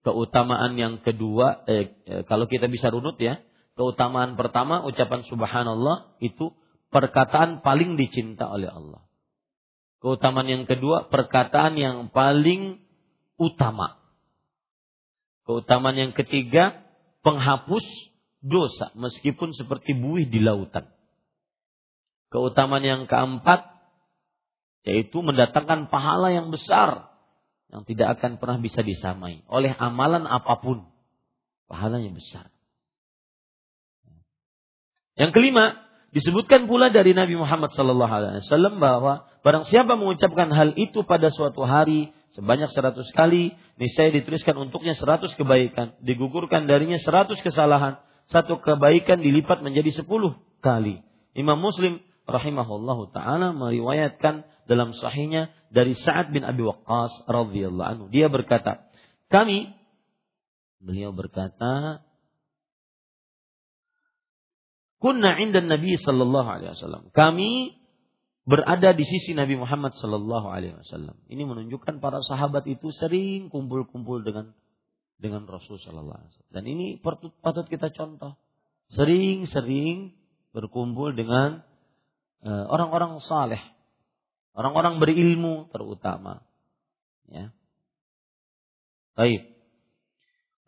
keutamaan yang kedua, eh, eh kalau kita bisa runut ya, Keutamaan pertama ucapan subhanallah itu perkataan paling dicinta oleh Allah. Keutamaan yang kedua perkataan yang paling utama. Keutamaan yang ketiga penghapus dosa meskipun seperti buih di lautan. Keutamaan yang keempat yaitu mendatangkan pahala yang besar yang tidak akan pernah bisa disamai oleh amalan apa pun. Pahalanya besar. Yang kelima, disebutkan pula dari Nabi Muhammad sallallahu alaihi wasallam bahwa barang siapa mengucapkan hal itu pada suatu hari sebanyak seratus kali, niscaya dituliskan untuknya seratus kebaikan, digugurkan darinya seratus kesalahan, satu kebaikan dilipat menjadi sepuluh kali. Imam Muslim rahimahullah taala meriwayatkan dalam sahihnya dari Sa'ad bin Abi Waqqas radhiyallahu anhu. Dia berkata, kami beliau berkata, Kunna inda Nabi sallallahu alaihi wasallam. Kami berada di sisi Nabi Muhammad sallallahu alaihi wasallam. Ini menunjukkan para sahabat itu sering kumpul-kumpul dengan dengan Rasul sallallahu alaihi wasallam. Dan ini patut, kita contoh. Sering-sering berkumpul dengan uh, orang-orang saleh, orang-orang berilmu terutama. Ya. Baik.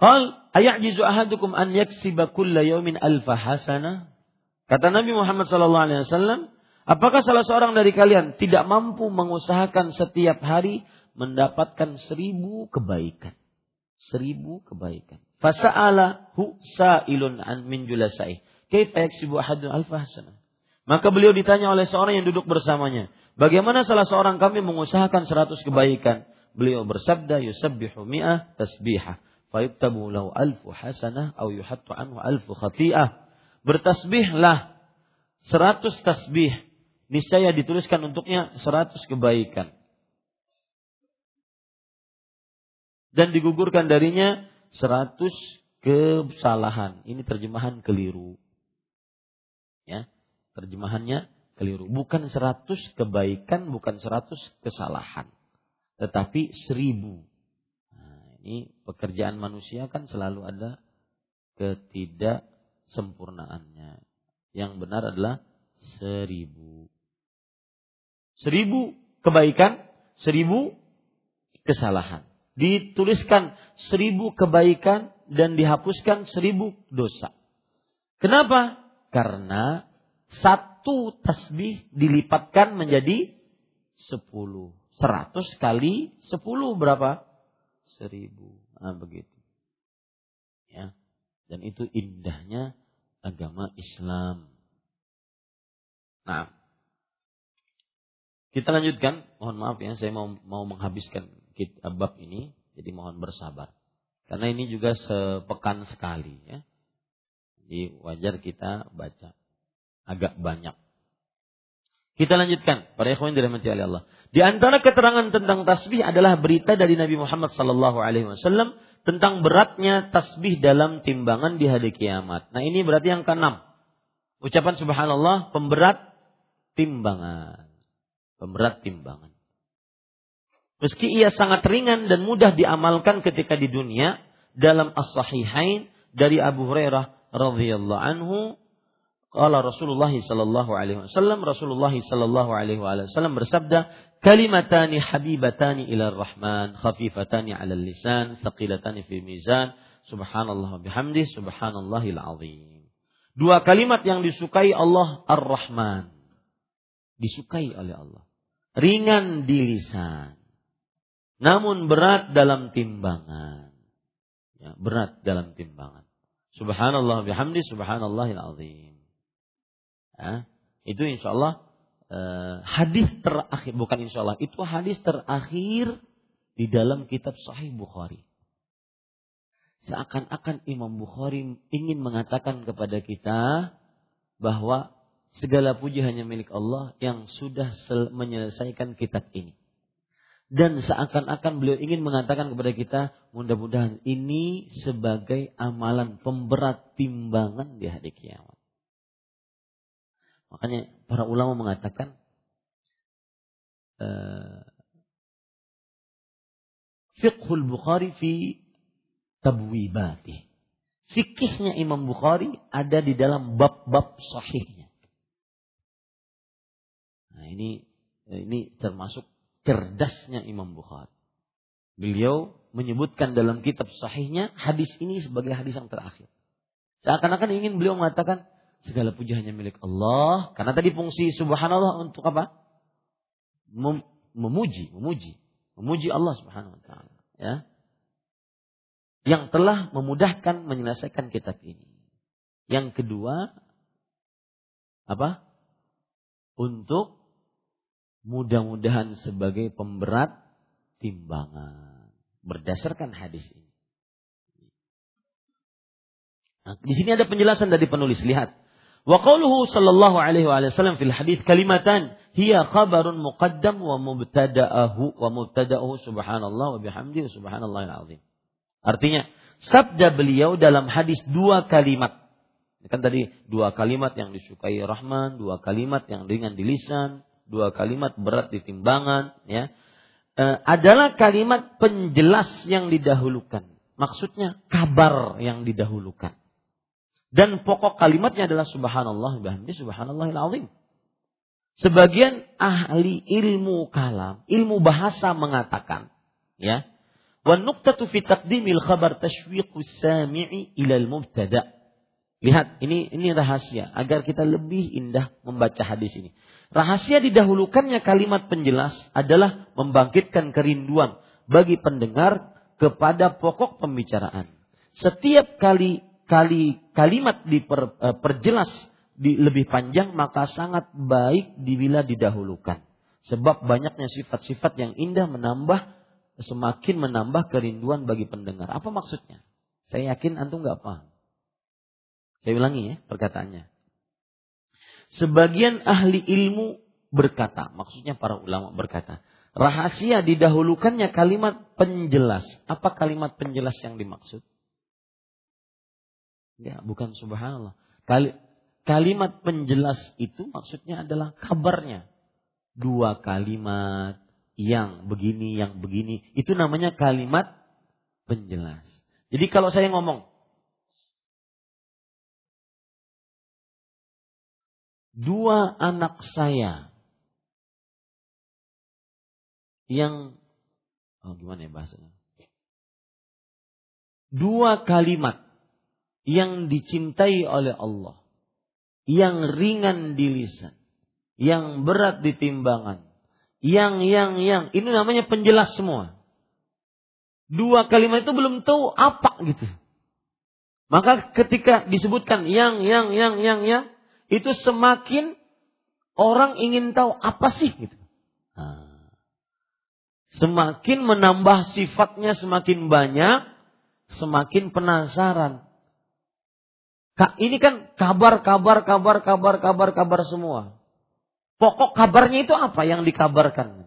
Qal ayajizu ahadukum an yaksiba kulla yawmin alfa hasanah? Kata Nabi Muhammad SAW, apakah salah seorang dari kalian tidak mampu mengusahakan setiap hari mendapatkan seribu kebaikan? Seribu kebaikan. Fasa'ala hu sa'ilun an min julasai. Kaifa yaksibu ahadun alfahsana. Maka beliau ditanya oleh seorang yang duduk bersamanya. Bagaimana salah seorang kami mengusahakan seratus kebaikan? Beliau bersabda, yusabbihu mi'ah tasbihah. Fayuktabu lahu alfu hasanah. Au yuhattu anhu alfu khati'ah bertasbihlah. Seratus tasbih. Niscaya dituliskan untuknya seratus kebaikan. Dan digugurkan darinya seratus kesalahan. Ini terjemahan keliru. Ya terjemahannya keliru. Bukan seratus kebaikan bukan seratus kesalahan. Tetapi seribu. Nah, ini pekerjaan manusia kan selalu ada ketidak kesempurnaannya. Yang benar adalah seribu. Seribu kebaikan, seribu kesalahan. Dituliskan seribu kebaikan dan dihapuskan seribu dosa. Kenapa? Karena satu tasbih dilipatkan menjadi sepuluh. Seratus kali sepuluh berapa? Seribu. Nah, begitu. Ya. Dan itu indahnya agama Islam. Nah, kita lanjutkan. Mohon maaf ya, saya mau mau menghabiskan bab ini, jadi mohon bersabar. Karena ini juga sepekan sekali ya. Jadi wajar kita baca agak banyak. Kita lanjutkan para ikhwan dirahmati Allah. Di antara keterangan tentang tasbih adalah berita dari Nabi Muhammad sallallahu alaihi wasallam tentang beratnya tasbih dalam timbangan di hari kiamat. Nah, ini berarti yang keenam. Ucapan subhanallah pemberat timbangan. Pemberat timbangan. Meski ia sangat ringan dan mudah diamalkan ketika di dunia dalam as-sahihain dari Abu Hurairah radhiyallahu anhu qala Rasulullah sallallahu alaihi wasallam Rasulullah sallallahu alaihi wasallam bersabda kalimatani habibatani ila rahman khafifatani 'ala lisan thaqilatani fi mizan subhanallah bihamdi subhanallahil azim dua kalimat yang disukai Allah ar-rahman disukai oleh Allah ringan di lisan namun berat dalam timbangan. Ya, berat dalam timbangan. Subhanallah bihamdi subhanallahil azim. Ya, itu insya Allah eh, hadis terakhir bukan insya Allah itu hadis terakhir di dalam kitab Sahih Bukhari. Seakan-akan Imam Bukhari ingin mengatakan kepada kita bahwa segala puji hanya milik Allah yang sudah menyelesaikan kitab ini dan seakan-akan beliau ingin mengatakan kepada kita mudah-mudahan ini sebagai amalan pemberat timbangan di hari kiamat. Makanya para ulama mengatakan uh, fiqhul Bukhari fi tabwibati. Fikihnya Imam Bukhari ada di dalam bab-bab sahihnya. Nah ini ini termasuk cerdasnya Imam Bukhari. Beliau menyebutkan dalam kitab sahihnya hadis ini sebagai hadis yang terakhir. Seakan-akan ingin beliau mengatakan segala puji hanya milik Allah. Karena tadi fungsi subhanallah untuk apa? Mem memuji, memuji. Memuji Allah subhanahu wa ta'ala. Ya. Yang telah memudahkan menyelesaikan kitab ini. Yang kedua, apa? Untuk mudah-mudahan sebagai pemberat timbangan berdasarkan hadis ini. Nah, di sini ada penjelasan dari penulis. Lihat. Wa qauluhu sallallahu alaihi wasallam fil hadis kalimatan hiya khabarun muqaddam wa mubtada'ahu wa mubtada'uhu subhanallah wa bihamdi subhanallahil azim. Artinya, sabda beliau dalam hadis dua kalimat. Kan tadi dua kalimat yang disukai Rahman, dua kalimat yang ringan di lisan, dua kalimat berat di timbangan, ya, e, adalah kalimat penjelas yang didahulukan. Maksudnya kabar yang didahulukan. Dan pokok kalimatnya adalah subhanallah bihamdi subhanallahil azim. Sebagian ahli ilmu kalam, ilmu bahasa mengatakan, ya, wa nuqtatu fi taqdimil khabar tashwiqus sami'i ilal mubtada. Lihat, ini ini rahasia agar kita lebih indah membaca hadis ini. Rahasia didahulukannya kalimat penjelas adalah membangkitkan kerinduan bagi pendengar kepada pokok pembicaraan. Setiap kali kali kalimat diperjelas eh, di, lebih panjang maka sangat baik bila didahulukan. Sebab banyaknya sifat-sifat yang indah menambah semakin menambah kerinduan bagi pendengar. Apa maksudnya? Saya yakin antum nggak paham. Saya ulangi ya perkataannya. Sebagian ahli ilmu berkata, maksudnya para ulama berkata, rahasia didahulukannya kalimat penjelas. Apa kalimat penjelas yang dimaksud? Ya, bukan subhanallah. Kali, kalimat penjelas itu maksudnya adalah kabarnya. Dua kalimat yang begini, yang begini. Itu namanya kalimat penjelas. Jadi kalau saya ngomong, dua anak saya yang oh gimana ya bahasanya? Dua kalimat yang dicintai oleh Allah, yang ringan di lisan, yang berat di timbangan, yang yang yang ini namanya penjelas semua. Dua kalimat itu belum tahu apa gitu. Maka ketika disebutkan yang yang yang yang yang itu semakin orang ingin tahu apa sih gitu. Nah, semakin menambah sifatnya semakin banyak, semakin penasaran. Kak, ini kan kabar, kabar, kabar, kabar, kabar, kabar semua. Pokok kabarnya itu apa yang dikabarkan?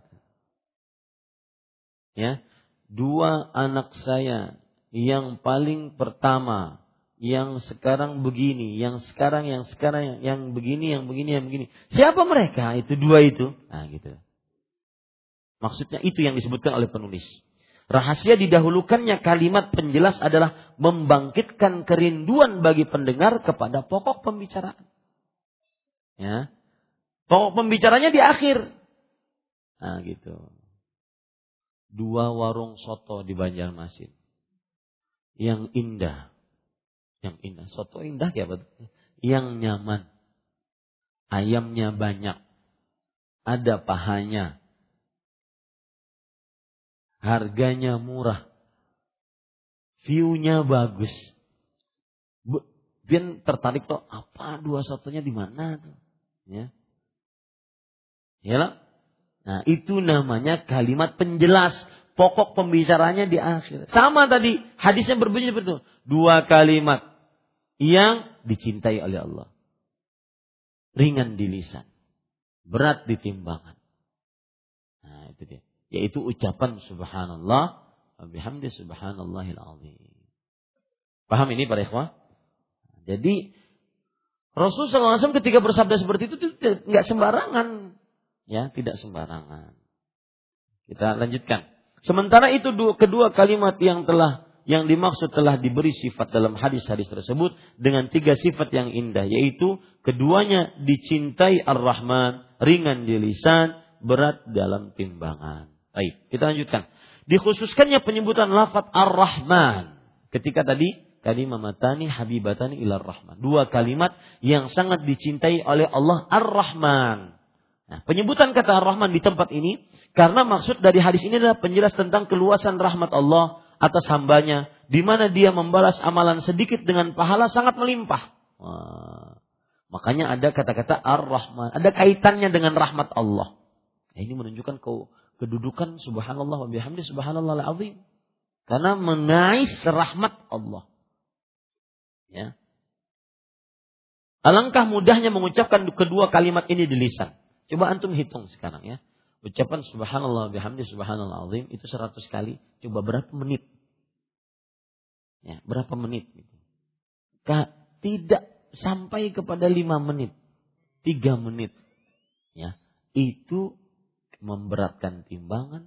Ya, dua anak saya yang paling pertama yang sekarang begini, yang sekarang, yang sekarang, yang begini, yang begini, yang begini. Siapa mereka? Itu dua itu. Nah, gitu. Maksudnya itu yang disebutkan oleh penulis. Rahasia didahulukannya kalimat penjelas adalah membangkitkan kerinduan bagi pendengar kepada pokok pembicaraan. Ya. Pokok pembicaranya di akhir. Nah, gitu. Dua warung soto di Banjarmasin. Yang indah yang indah. Soto indah ya betul. Yang nyaman. Ayamnya banyak. Ada pahanya. Harganya murah. View-nya bagus. Biar tertarik tuh apa dua sotonya di mana tuh. Ya. Ya Nah, itu namanya kalimat penjelas pokok pembicaranya di akhir. Sama tadi hadisnya berbunyi seperti itu. Dua kalimat yang dicintai oleh Allah. Ringan di lisan, berat di timbangan. Nah, itu dia. Yaitu ucapan subhanallah bihamdi subhanallahil azim. Paham ini para ikhwah? Jadi Rasulullah SAW ketika bersabda seperti itu tidak sembarangan. Ya, tidak sembarangan. Kita lanjutkan. Sementara itu dua, kedua kalimat yang telah yang dimaksud telah diberi sifat dalam hadis-hadis tersebut dengan tiga sifat yang indah yaitu keduanya dicintai Ar-Rahman, ringan di lisan, berat dalam timbangan. Baik, kita lanjutkan. Dikhususkannya penyebutan lafaz Ar-Rahman ketika tadi kalimat matani habibatani ilar rahman. Dua kalimat yang sangat dicintai oleh Allah Ar-Rahman. Nah, penyebutan kata Ar-Rahman di tempat ini karena maksud dari hadis ini adalah penjelas tentang keluasan rahmat Allah atas hambanya, di mana dia membalas amalan sedikit dengan pahala sangat melimpah. Wah. Makanya ada kata-kata Ar-Rahman, ada kaitannya dengan rahmat Allah. Nah, ini menunjukkan ke kedudukan subhanallah wa bihamdi subhanallah al-azim. Karena mengais rahmat Allah. Ya. Alangkah mudahnya mengucapkan kedua kalimat ini di lisan. Coba antum hitung sekarang ya. Ucapan subhanallah bihamdi subhanallah azim itu 100 kali. Coba berapa menit? Ya, berapa menit? Tidak sampai kepada 5 menit. 3 menit. Ya, itu memberatkan timbangan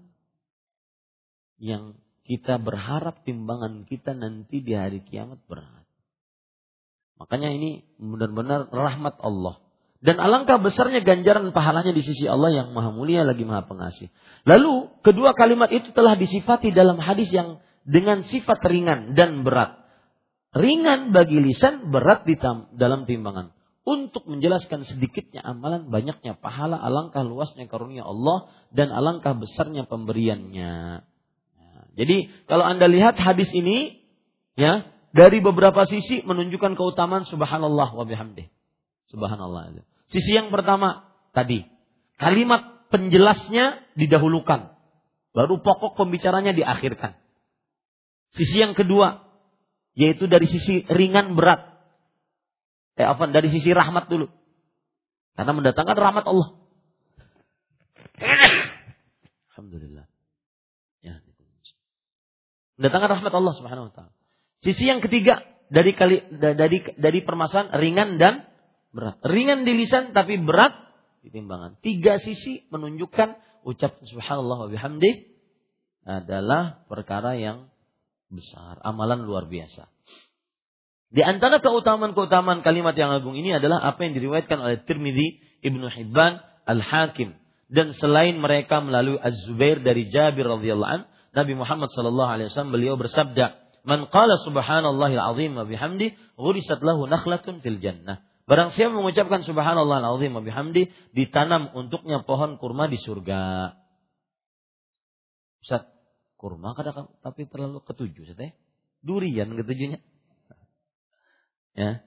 yang kita berharap timbangan kita nanti di hari kiamat berat. Makanya ini benar-benar rahmat Allah. Dan alangkah besarnya ganjaran pahalanya di sisi Allah yang maha mulia lagi maha pengasih. Lalu kedua kalimat itu telah disifati dalam hadis yang dengan sifat ringan dan berat. Ringan bagi lisan, berat di dalam timbangan. Untuk menjelaskan sedikitnya amalan, banyaknya pahala, alangkah luasnya karunia Allah dan alangkah besarnya pemberiannya. Nah, jadi kalau anda lihat hadis ini, ya dari beberapa sisi menunjukkan keutamaan Subhanallah wa bihamdih. Subhanallah. Sisi yang pertama tadi, kalimat penjelasnya didahulukan, baru pokok pembicaranya diakhirkan. Sisi yang kedua, yaitu dari sisi ringan berat. Eh, apa? Dari sisi rahmat dulu. Karena mendatangkan rahmat Allah. Alhamdulillah. Ya, mendatangkan rahmat Allah Subhanahu wa taala. Sisi yang ketiga dari kali dari dari permasalahan ringan dan berat. Ringan di lisan tapi berat di timbangan. Tiga sisi menunjukkan ucapan subhanallah wa bihamdi adalah perkara yang besar, amalan luar biasa. Di antara keutamaan-keutamaan kalimat yang agung ini adalah apa yang diriwayatkan oleh Tirmidzi, Ibnu Hibban, Al-Hakim dan selain mereka melalui Az-Zubair dari Jabir radhiyallahu an, Nabi Muhammad sallallahu alaihi wasallam beliau bersabda, "Man qala subhanallahil azim wa bihamdi, ghurisat lahu nakhlatun fil jannah." Barang siapa mengucapkan subhanallah al-azim wa bihamdi, ditanam untuknya pohon kurma di surga. Ustaz, kurma kadang tapi terlalu ketujuh, Ustaz. Durian ketujuhnya. Ya.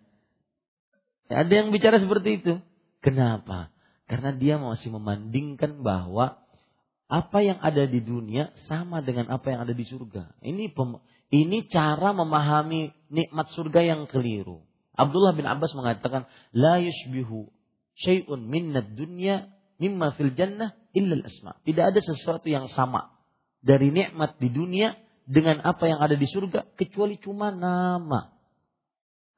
ya. Ada yang bicara seperti itu. Kenapa? Karena dia masih memandingkan bahwa apa yang ada di dunia sama dengan apa yang ada di surga. Ini pem, ini cara memahami nikmat surga yang keliru. Abdullah bin Abbas mengatakan, la yushbihu syai'un minnad dunya mimma fil jannah illa asma. Tidak ada sesuatu yang sama dari nikmat di dunia dengan apa yang ada di surga kecuali cuma nama.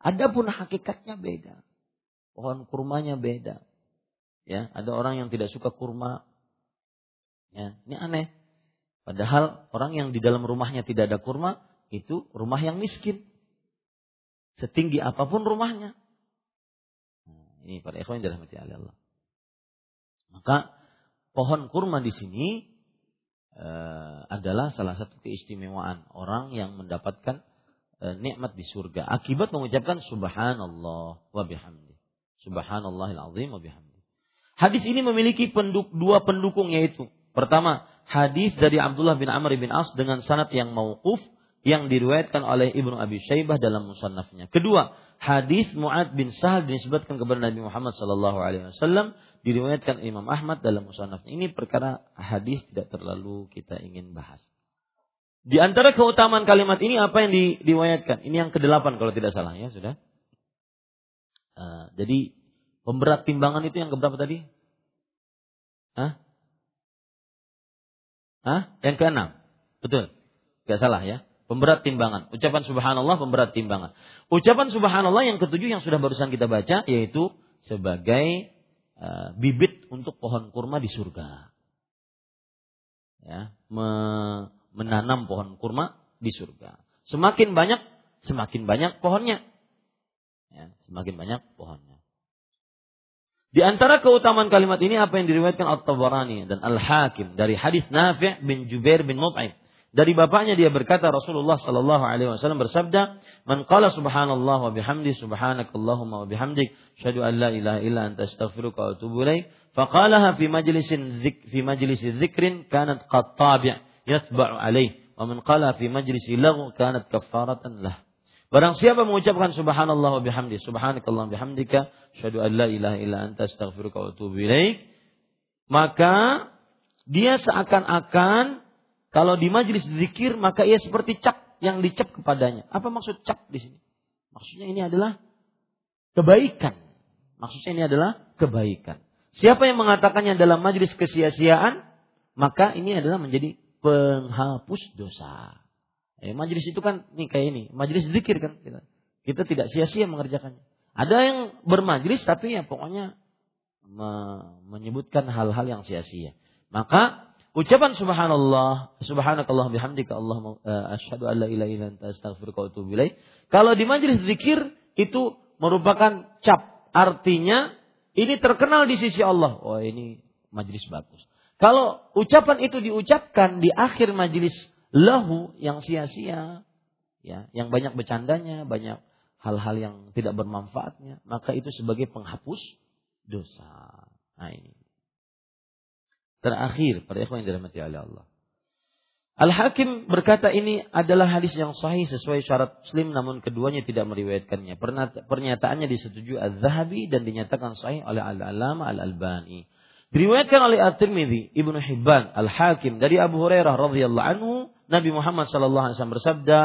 Adapun hakikatnya beda. Pohon kurmanya beda. Ya, ada orang yang tidak suka kurma. Ya, ini aneh. Padahal orang yang di dalam rumahnya tidak ada kurma itu rumah yang miskin. Setinggi apa pun rumahnya. Nah, ini para ikhwan dirahmati Allah. Maka pohon kurma di sini uh, adalah salah satu keistimewaan orang yang mendapatkan E, nikmat di surga akibat mengucapkan subhanallah wa bihamdi. Subhanallahil azim wa bihamdi. Hadis ini memiliki penduk, dua pendukung yaitu pertama hadis dari Abdullah bin Amr bin As dengan sanad yang mauquf yang diriwayatkan oleh Ibnu Abi Syaibah dalam musannafnya. Kedua, hadis Muad bin Sahal disebutkan kepada Nabi Muhammad sallallahu alaihi wasallam diriwayatkan Imam Ahmad dalam musannafnya. Ini perkara hadis tidak terlalu kita ingin bahas. Di antara keutamaan kalimat ini apa yang di, diwayatkan? Ini yang kedelapan kalau tidak salah ya sudah. Uh, jadi pemberat timbangan itu yang keberapa tadi? Hah? Hah? Yang keenam. Betul. Gak salah ya. Pemberat timbangan. Ucapan subhanallah pemberat timbangan. Ucapan subhanallah yang ketujuh yang sudah barusan kita baca yaitu sebagai uh, bibit untuk pohon kurma di surga. Ya, menanam pohon kurma di surga. Semakin banyak, semakin banyak pohonnya. Ya, semakin banyak pohonnya. Di antara keutamaan kalimat ini apa yang diriwayatkan At-Tabarani dan Al-Hakim dari hadis Nafi' bin Jubair bin Mut'im. Dari bapaknya dia berkata Rasulullah sallallahu alaihi wasallam bersabda, "Man qala subhanallah wa bihamdi subhanakallahumma wa bihamdik, syahadu an la ilaha illa anta astaghfiruka wa atubu ilaik." Faqalaha fi majlisin fi majlisi dzikrin kanat qad tabi' yatba'u alaih wa man qala fi majlisi lahu kanat kaffaratan lah. Barang siapa mengucapkan subhanallah wa bihamdi, subhanakallah bihamdika, syahadu an la ilaha illa anta astaghfiruka wa atubu ilaik, maka dia seakan-akan kalau di majlis zikir maka ia seperti cap yang dicap kepadanya. Apa maksud cap di sini? Maksudnya ini adalah kebaikan. Maksudnya ini adalah kebaikan. Siapa yang mengatakannya dalam majlis kesia-siaan, maka ini adalah menjadi penghapus dosa. Eh, majelis itu kan nih kayak ini, majelis zikir kan kita. Kita tidak sia-sia mengerjakannya. Ada yang bermajlis tapi ya pokoknya me menyebutkan hal-hal yang sia-sia. Maka ucapan subhanallah, subhanakallah bihamdika Allah uh, asyhadu alla ilaha illa anta astaghfiruka wa atubu. Kalau di majelis zikir itu merupakan cap. Artinya ini terkenal di sisi Allah. Oh ini majelis bagus. Kalau ucapan itu diucapkan di akhir majelis lahu yang sia-sia, ya, yang banyak bercandanya, banyak hal-hal yang tidak bermanfaatnya, maka itu sebagai penghapus dosa. Nah ini. Terakhir, pada ikhwan yang dirahmati oleh Allah. Al-Hakim berkata ini adalah hadis yang sahih sesuai syarat Muslim namun keduanya tidak meriwayatkannya. Pernyataannya disetujui Az-Zahabi dan dinyatakan sahih oleh Al-Alama Al-Albani. Diriwayatkan oleh At-Tirmidzi, Ibnu Hibban, Al-Hakim dari Abu Hurairah radhiyallahu anhu, Nabi Muhammad sallallahu alaihi wasallam bersabda,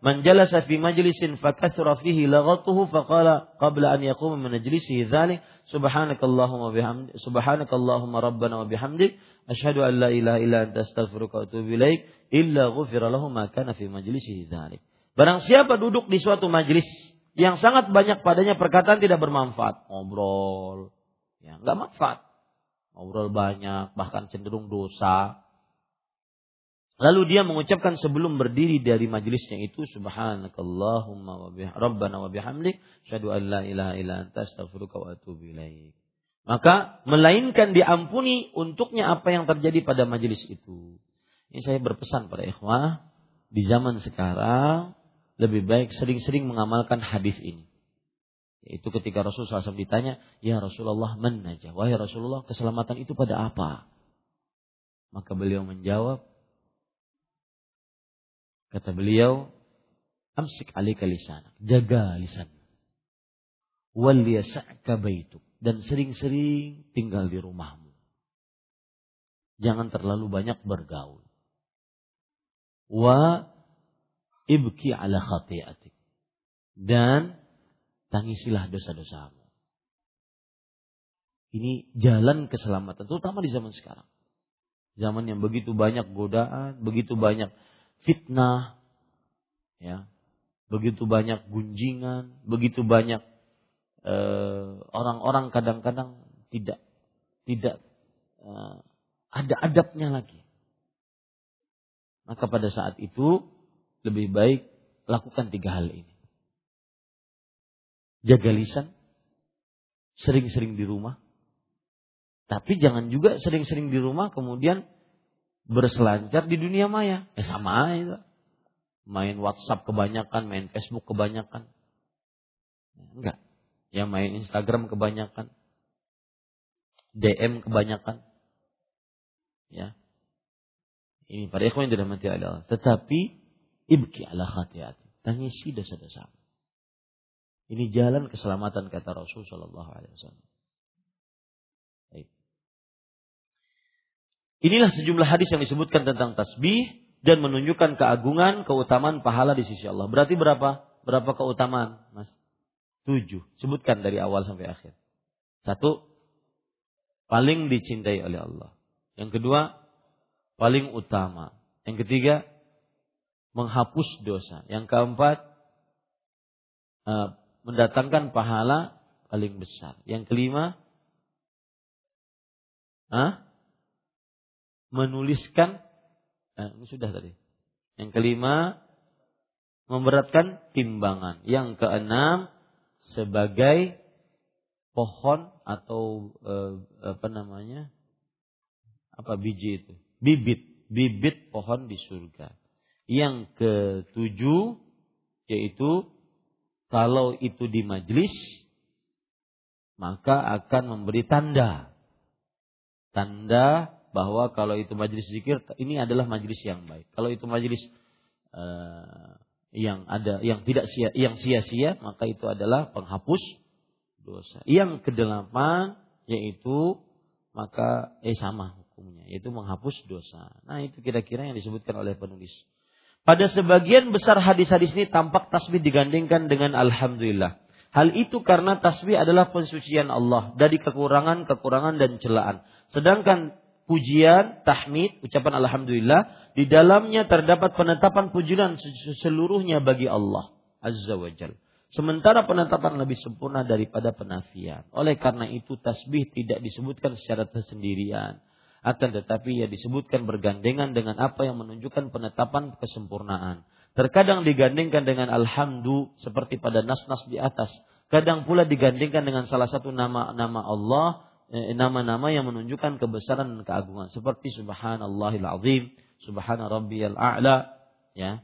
"Man jalasa fi majlisin fakathura fihi laghatuhu faqala qabla an yaquma min majlisihi dzalik, subhanakallahumma bihamdi subhanakallahumma rabbana wa bihamdik, asyhadu an la ilaha illa anta astaghfiruka wa atubu ilaik, illa ghufira lahu ma kana fi majlisihi dzalik." Barang siapa duduk di suatu majlis yang sangat banyak padanya perkataan tidak bermanfaat, ngobrol, ya enggak manfaat ngobrol banyak, bahkan cenderung dosa. Lalu dia mengucapkan sebelum berdiri dari majelisnya itu subhanakallahumma wa rabbana wa bihamdik syadu an la ilaha illa anta astaghfiruka wa atubu. Maka melainkan diampuni untuknya apa yang terjadi pada majelis itu. Ini saya berpesan pada ikhwah di zaman sekarang lebih baik sering-sering mengamalkan hadis ini. Itu ketika Rasulullah SAW ditanya, Ya Rasulullah, man najah? Wahai Rasulullah, keselamatan itu pada apa? Maka beliau menjawab, Kata beliau, amsik alika lisanak. Jaga lisan. Wal yasa'ka baituk. Dan sering-sering tinggal di rumahmu. Jangan terlalu banyak bergaul. Wa ibki ala khati'atik. Dan tangisilah dosa-dosamu. Ini jalan keselamatan, terutama di zaman sekarang. Zaman yang begitu banyak godaan, begitu banyak fitnah, ya, begitu banyak gunjingan, begitu banyak eh, orang-orang kadang-kadang tidak tidak uh, ada adabnya lagi. Maka pada saat itu lebih baik lakukan tiga hal ini. Jaga lisan, sering-sering di rumah. Tapi jangan juga sering-sering di rumah kemudian berselancar di dunia maya. Eh sama aja. Main WhatsApp kebanyakan, main Facebook kebanyakan. Enggak. Ya main Instagram kebanyakan. DM kebanyakan. Ya. Ini pada ikhwan yang tidak mati Allah. Tetapi ibki ala khatiat. Tangisi dosa-dosa. Ini jalan keselamatan kata Rasul Shallallahu Alaihi Wasallam. Inilah sejumlah hadis yang disebutkan tentang tasbih dan menunjukkan keagungan, keutamaan pahala di sisi Allah. Berarti berapa? Berapa keutamaan, Mas? Tujuh. Sebutkan dari awal sampai akhir. Satu, paling dicintai oleh Allah. Yang kedua, paling utama. Yang ketiga, menghapus dosa. Yang keempat, eh, mendatangkan pahala paling besar. Yang kelima, ah, menuliskan eh, ini sudah tadi. Yang kelima memberatkan timbangan. Yang keenam sebagai pohon atau eh, apa namanya? apa biji itu? Bibit, bibit pohon di surga. Yang ketujuh yaitu kalau itu di majlis maka akan memberi tanda. Tanda bahwa kalau itu majelis zikir ini adalah majelis yang baik. Kalau itu majelis uh, yang ada yang tidak sia yang sia-sia maka itu adalah penghapus dosa. Yang kedelapan yaitu maka eh sama hukumnya yaitu menghapus dosa. Nah, itu kira-kira yang disebutkan oleh penulis. Pada sebagian besar hadis-hadis ini tampak tasbih digandingkan dengan alhamdulillah. Hal itu karena tasbih adalah pensucian Allah dari kekurangan-kekurangan dan celaan. Sedangkan pujian, tahmid, ucapan alhamdulillah, di dalamnya terdapat penetapan pujian seluruhnya bagi Allah Azza wa. Sementara penetapan lebih sempurna daripada penafian. Oleh karena itu tasbih tidak disebutkan secara tersendirian. Akan tetapi ia disebutkan bergandengan dengan apa yang menunjukkan penetapan kesempurnaan. Terkadang digandingkan dengan alhamdu seperti pada nas-nas di atas. Kadang pula digandingkan dengan salah satu nama-nama Allah Eh, nama-nama yang menunjukkan kebesaran dan keagungan seperti subhanallahil azim, subhana rabbiyal a'la, ya.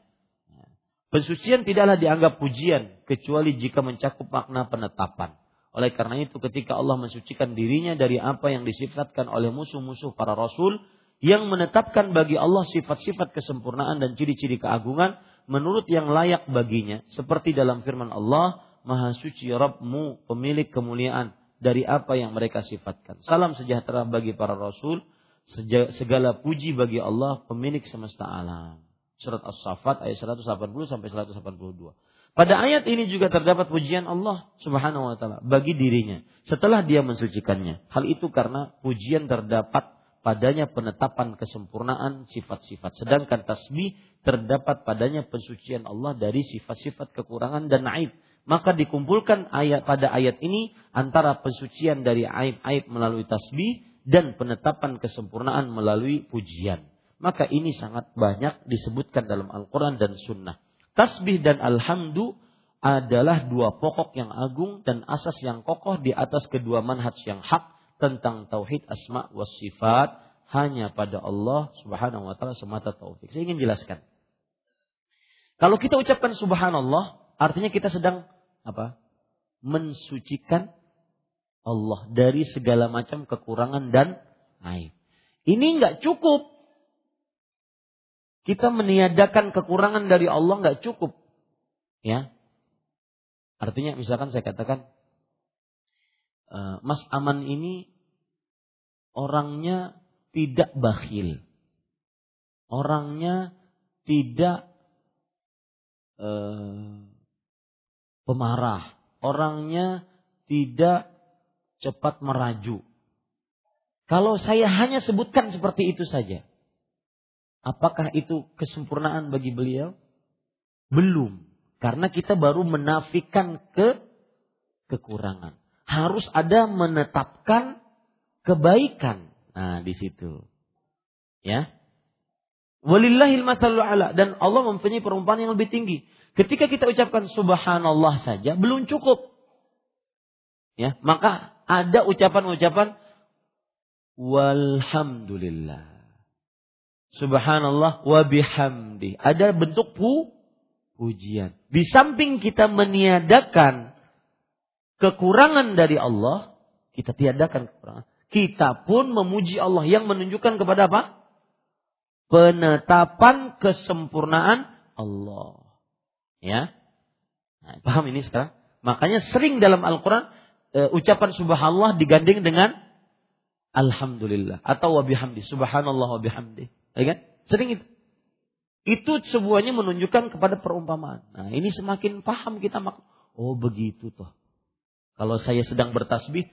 Pensucian tidaklah dianggap pujian kecuali jika mencakup makna penetapan. Oleh karena itu ketika Allah mensucikan dirinya dari apa yang disifatkan oleh musuh-musuh para rasul yang menetapkan bagi Allah sifat-sifat kesempurnaan dan ciri-ciri keagungan menurut yang layak baginya seperti dalam firman Allah Maha suci Rabbmu pemilik kemuliaan dari apa yang mereka sifatkan. Salam sejahtera bagi para rasul, segala puji bagi Allah pemilik semesta alam. Surat As-Saffat ayat 180 sampai 182. Pada ayat ini juga terdapat pujian Allah Subhanahu wa taala bagi dirinya setelah dia mensucikannya. Hal itu karena pujian terdapat padanya penetapan kesempurnaan sifat-sifat sedangkan tasbih terdapat padanya pensucian Allah dari sifat-sifat kekurangan dan aib maka dikumpulkan ayat pada ayat ini antara pensucian dari aib-aib melalui tasbih dan penetapan kesempurnaan melalui pujian. Maka ini sangat banyak disebutkan dalam Al-Quran dan Sunnah. Tasbih dan alhamdu adalah dua pokok yang agung dan asas yang kokoh di atas kedua manhaj yang hak tentang tauhid asma wa sifat hanya pada Allah Subhanahu wa taala semata taufik. Saya ingin jelaskan. Kalau kita ucapkan subhanallah, artinya kita sedang apa? mensucikan Allah dari segala macam kekurangan dan aib. Ini nggak cukup. Kita meniadakan kekurangan dari Allah nggak cukup. Ya. Artinya misalkan saya katakan eh, Mas Aman ini orangnya tidak bakhil. Orangnya tidak eh, pemarah. Orangnya tidak cepat meraju. Kalau saya hanya sebutkan seperti itu saja, apakah itu kesempurnaan bagi beliau? Belum. Karena kita baru menafikan ke kekurangan. Harus ada menetapkan kebaikan. Nah, di situ. Ya. Walillahil ala dan Allah mempunyai perumpamaan yang lebih tinggi. Ketika kita ucapkan subhanallah saja belum cukup. Ya, maka ada ucapan-ucapan walhamdulillah. Subhanallah wa bihamdi. Ada bentuk pu pujian. Di samping kita meniadakan kekurangan dari Allah, kita tiadakan kekurangan. Kita pun memuji Allah yang menunjukkan kepada apa? Penetapan kesempurnaan Allah. Ya. Nah, paham ini sekarang? Makanya sering dalam Al-Quran e, ucapan subhanallah digandeng dengan alhamdulillah atau wabihamdi subhanallah wabihamdi. Ya kan? Sering itu. Itu semuanya menunjukkan kepada perumpamaan. Nah, ini semakin paham kita mak. Oh, begitu toh. Kalau saya sedang bertasbih,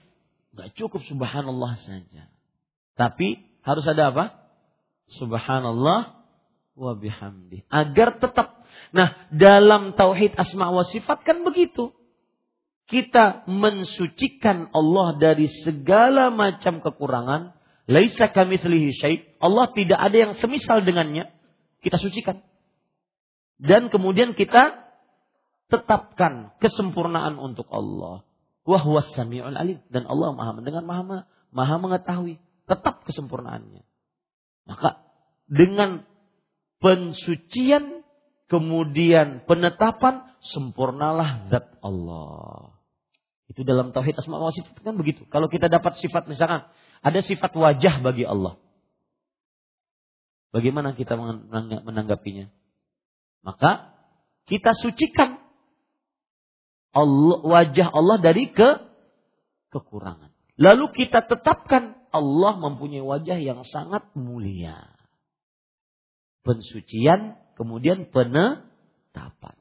nggak cukup subhanallah saja. Tapi harus ada apa? Subhanallah wa bihamdi. Agar tetap. Nah, dalam tauhid asma wa sifat kan begitu. Kita mensucikan Allah dari segala macam kekurangan. Laisa kami syait. Allah tidak ada yang semisal dengannya kita sucikan. Dan kemudian kita tetapkan kesempurnaan untuk Allah. Wahwas sami'ul alim. Dan Allah maha mendengar, maha, maha mengetahui. Tetap kesempurnaannya. Maka dengan pensucian, kemudian penetapan, sempurnalah zat Allah. Itu dalam tauhid asma wa sifat kan begitu. Kalau kita dapat sifat misalkan ada sifat wajah bagi Allah. Bagaimana kita menanggapinya? Maka kita sucikan Allah, wajah Allah dari ke kekurangan. Lalu kita tetapkan Allah mempunyai wajah yang sangat mulia. Pensucian, kemudian penetapan.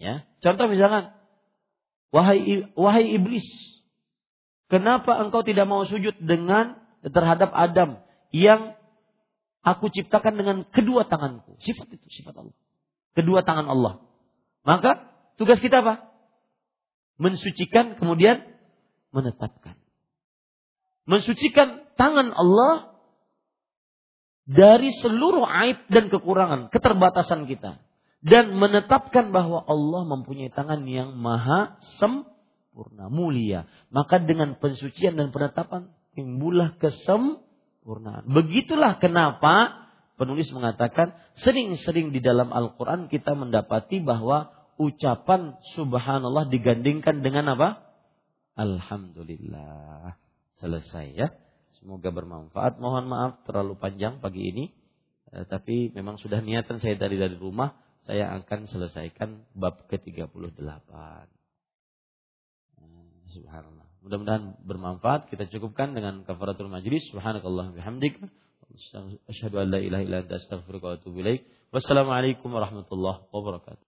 Ya, contoh misalkan, wahai wahai iblis, kenapa engkau tidak mau sujud dengan terhadap Adam yang Aku ciptakan dengan kedua tanganku. Sifat itu, sifat Allah. Kedua tangan Allah. Maka tugas kita apa? Mensucikan kemudian menetapkan. Mensucikan tangan Allah dari seluruh aib dan kekurangan, keterbatasan kita. Dan menetapkan bahwa Allah mempunyai tangan yang maha sempurna, mulia. Maka dengan pensucian dan penetapan timbullah kesempurnaan. Begitulah kenapa penulis mengatakan sering-sering di dalam Al-Quran kita mendapati bahwa ucapan subhanallah digandingkan dengan apa? Alhamdulillah. Selesai ya. Semoga bermanfaat. Mohon maaf terlalu panjang pagi ini. Eh, tapi memang sudah niatan saya dari dari rumah. Saya akan selesaikan bab ke-38. Subhanallah. Mudah-mudahan bermanfaat. Kita cukupkan dengan kafaratul majlis. Subhanakallah bihamdik. Asyhadu an la ilaha illa anta astaghfiruka wa atubu ilaik. Wassalamualaikum warahmatullahi wabarakatuh.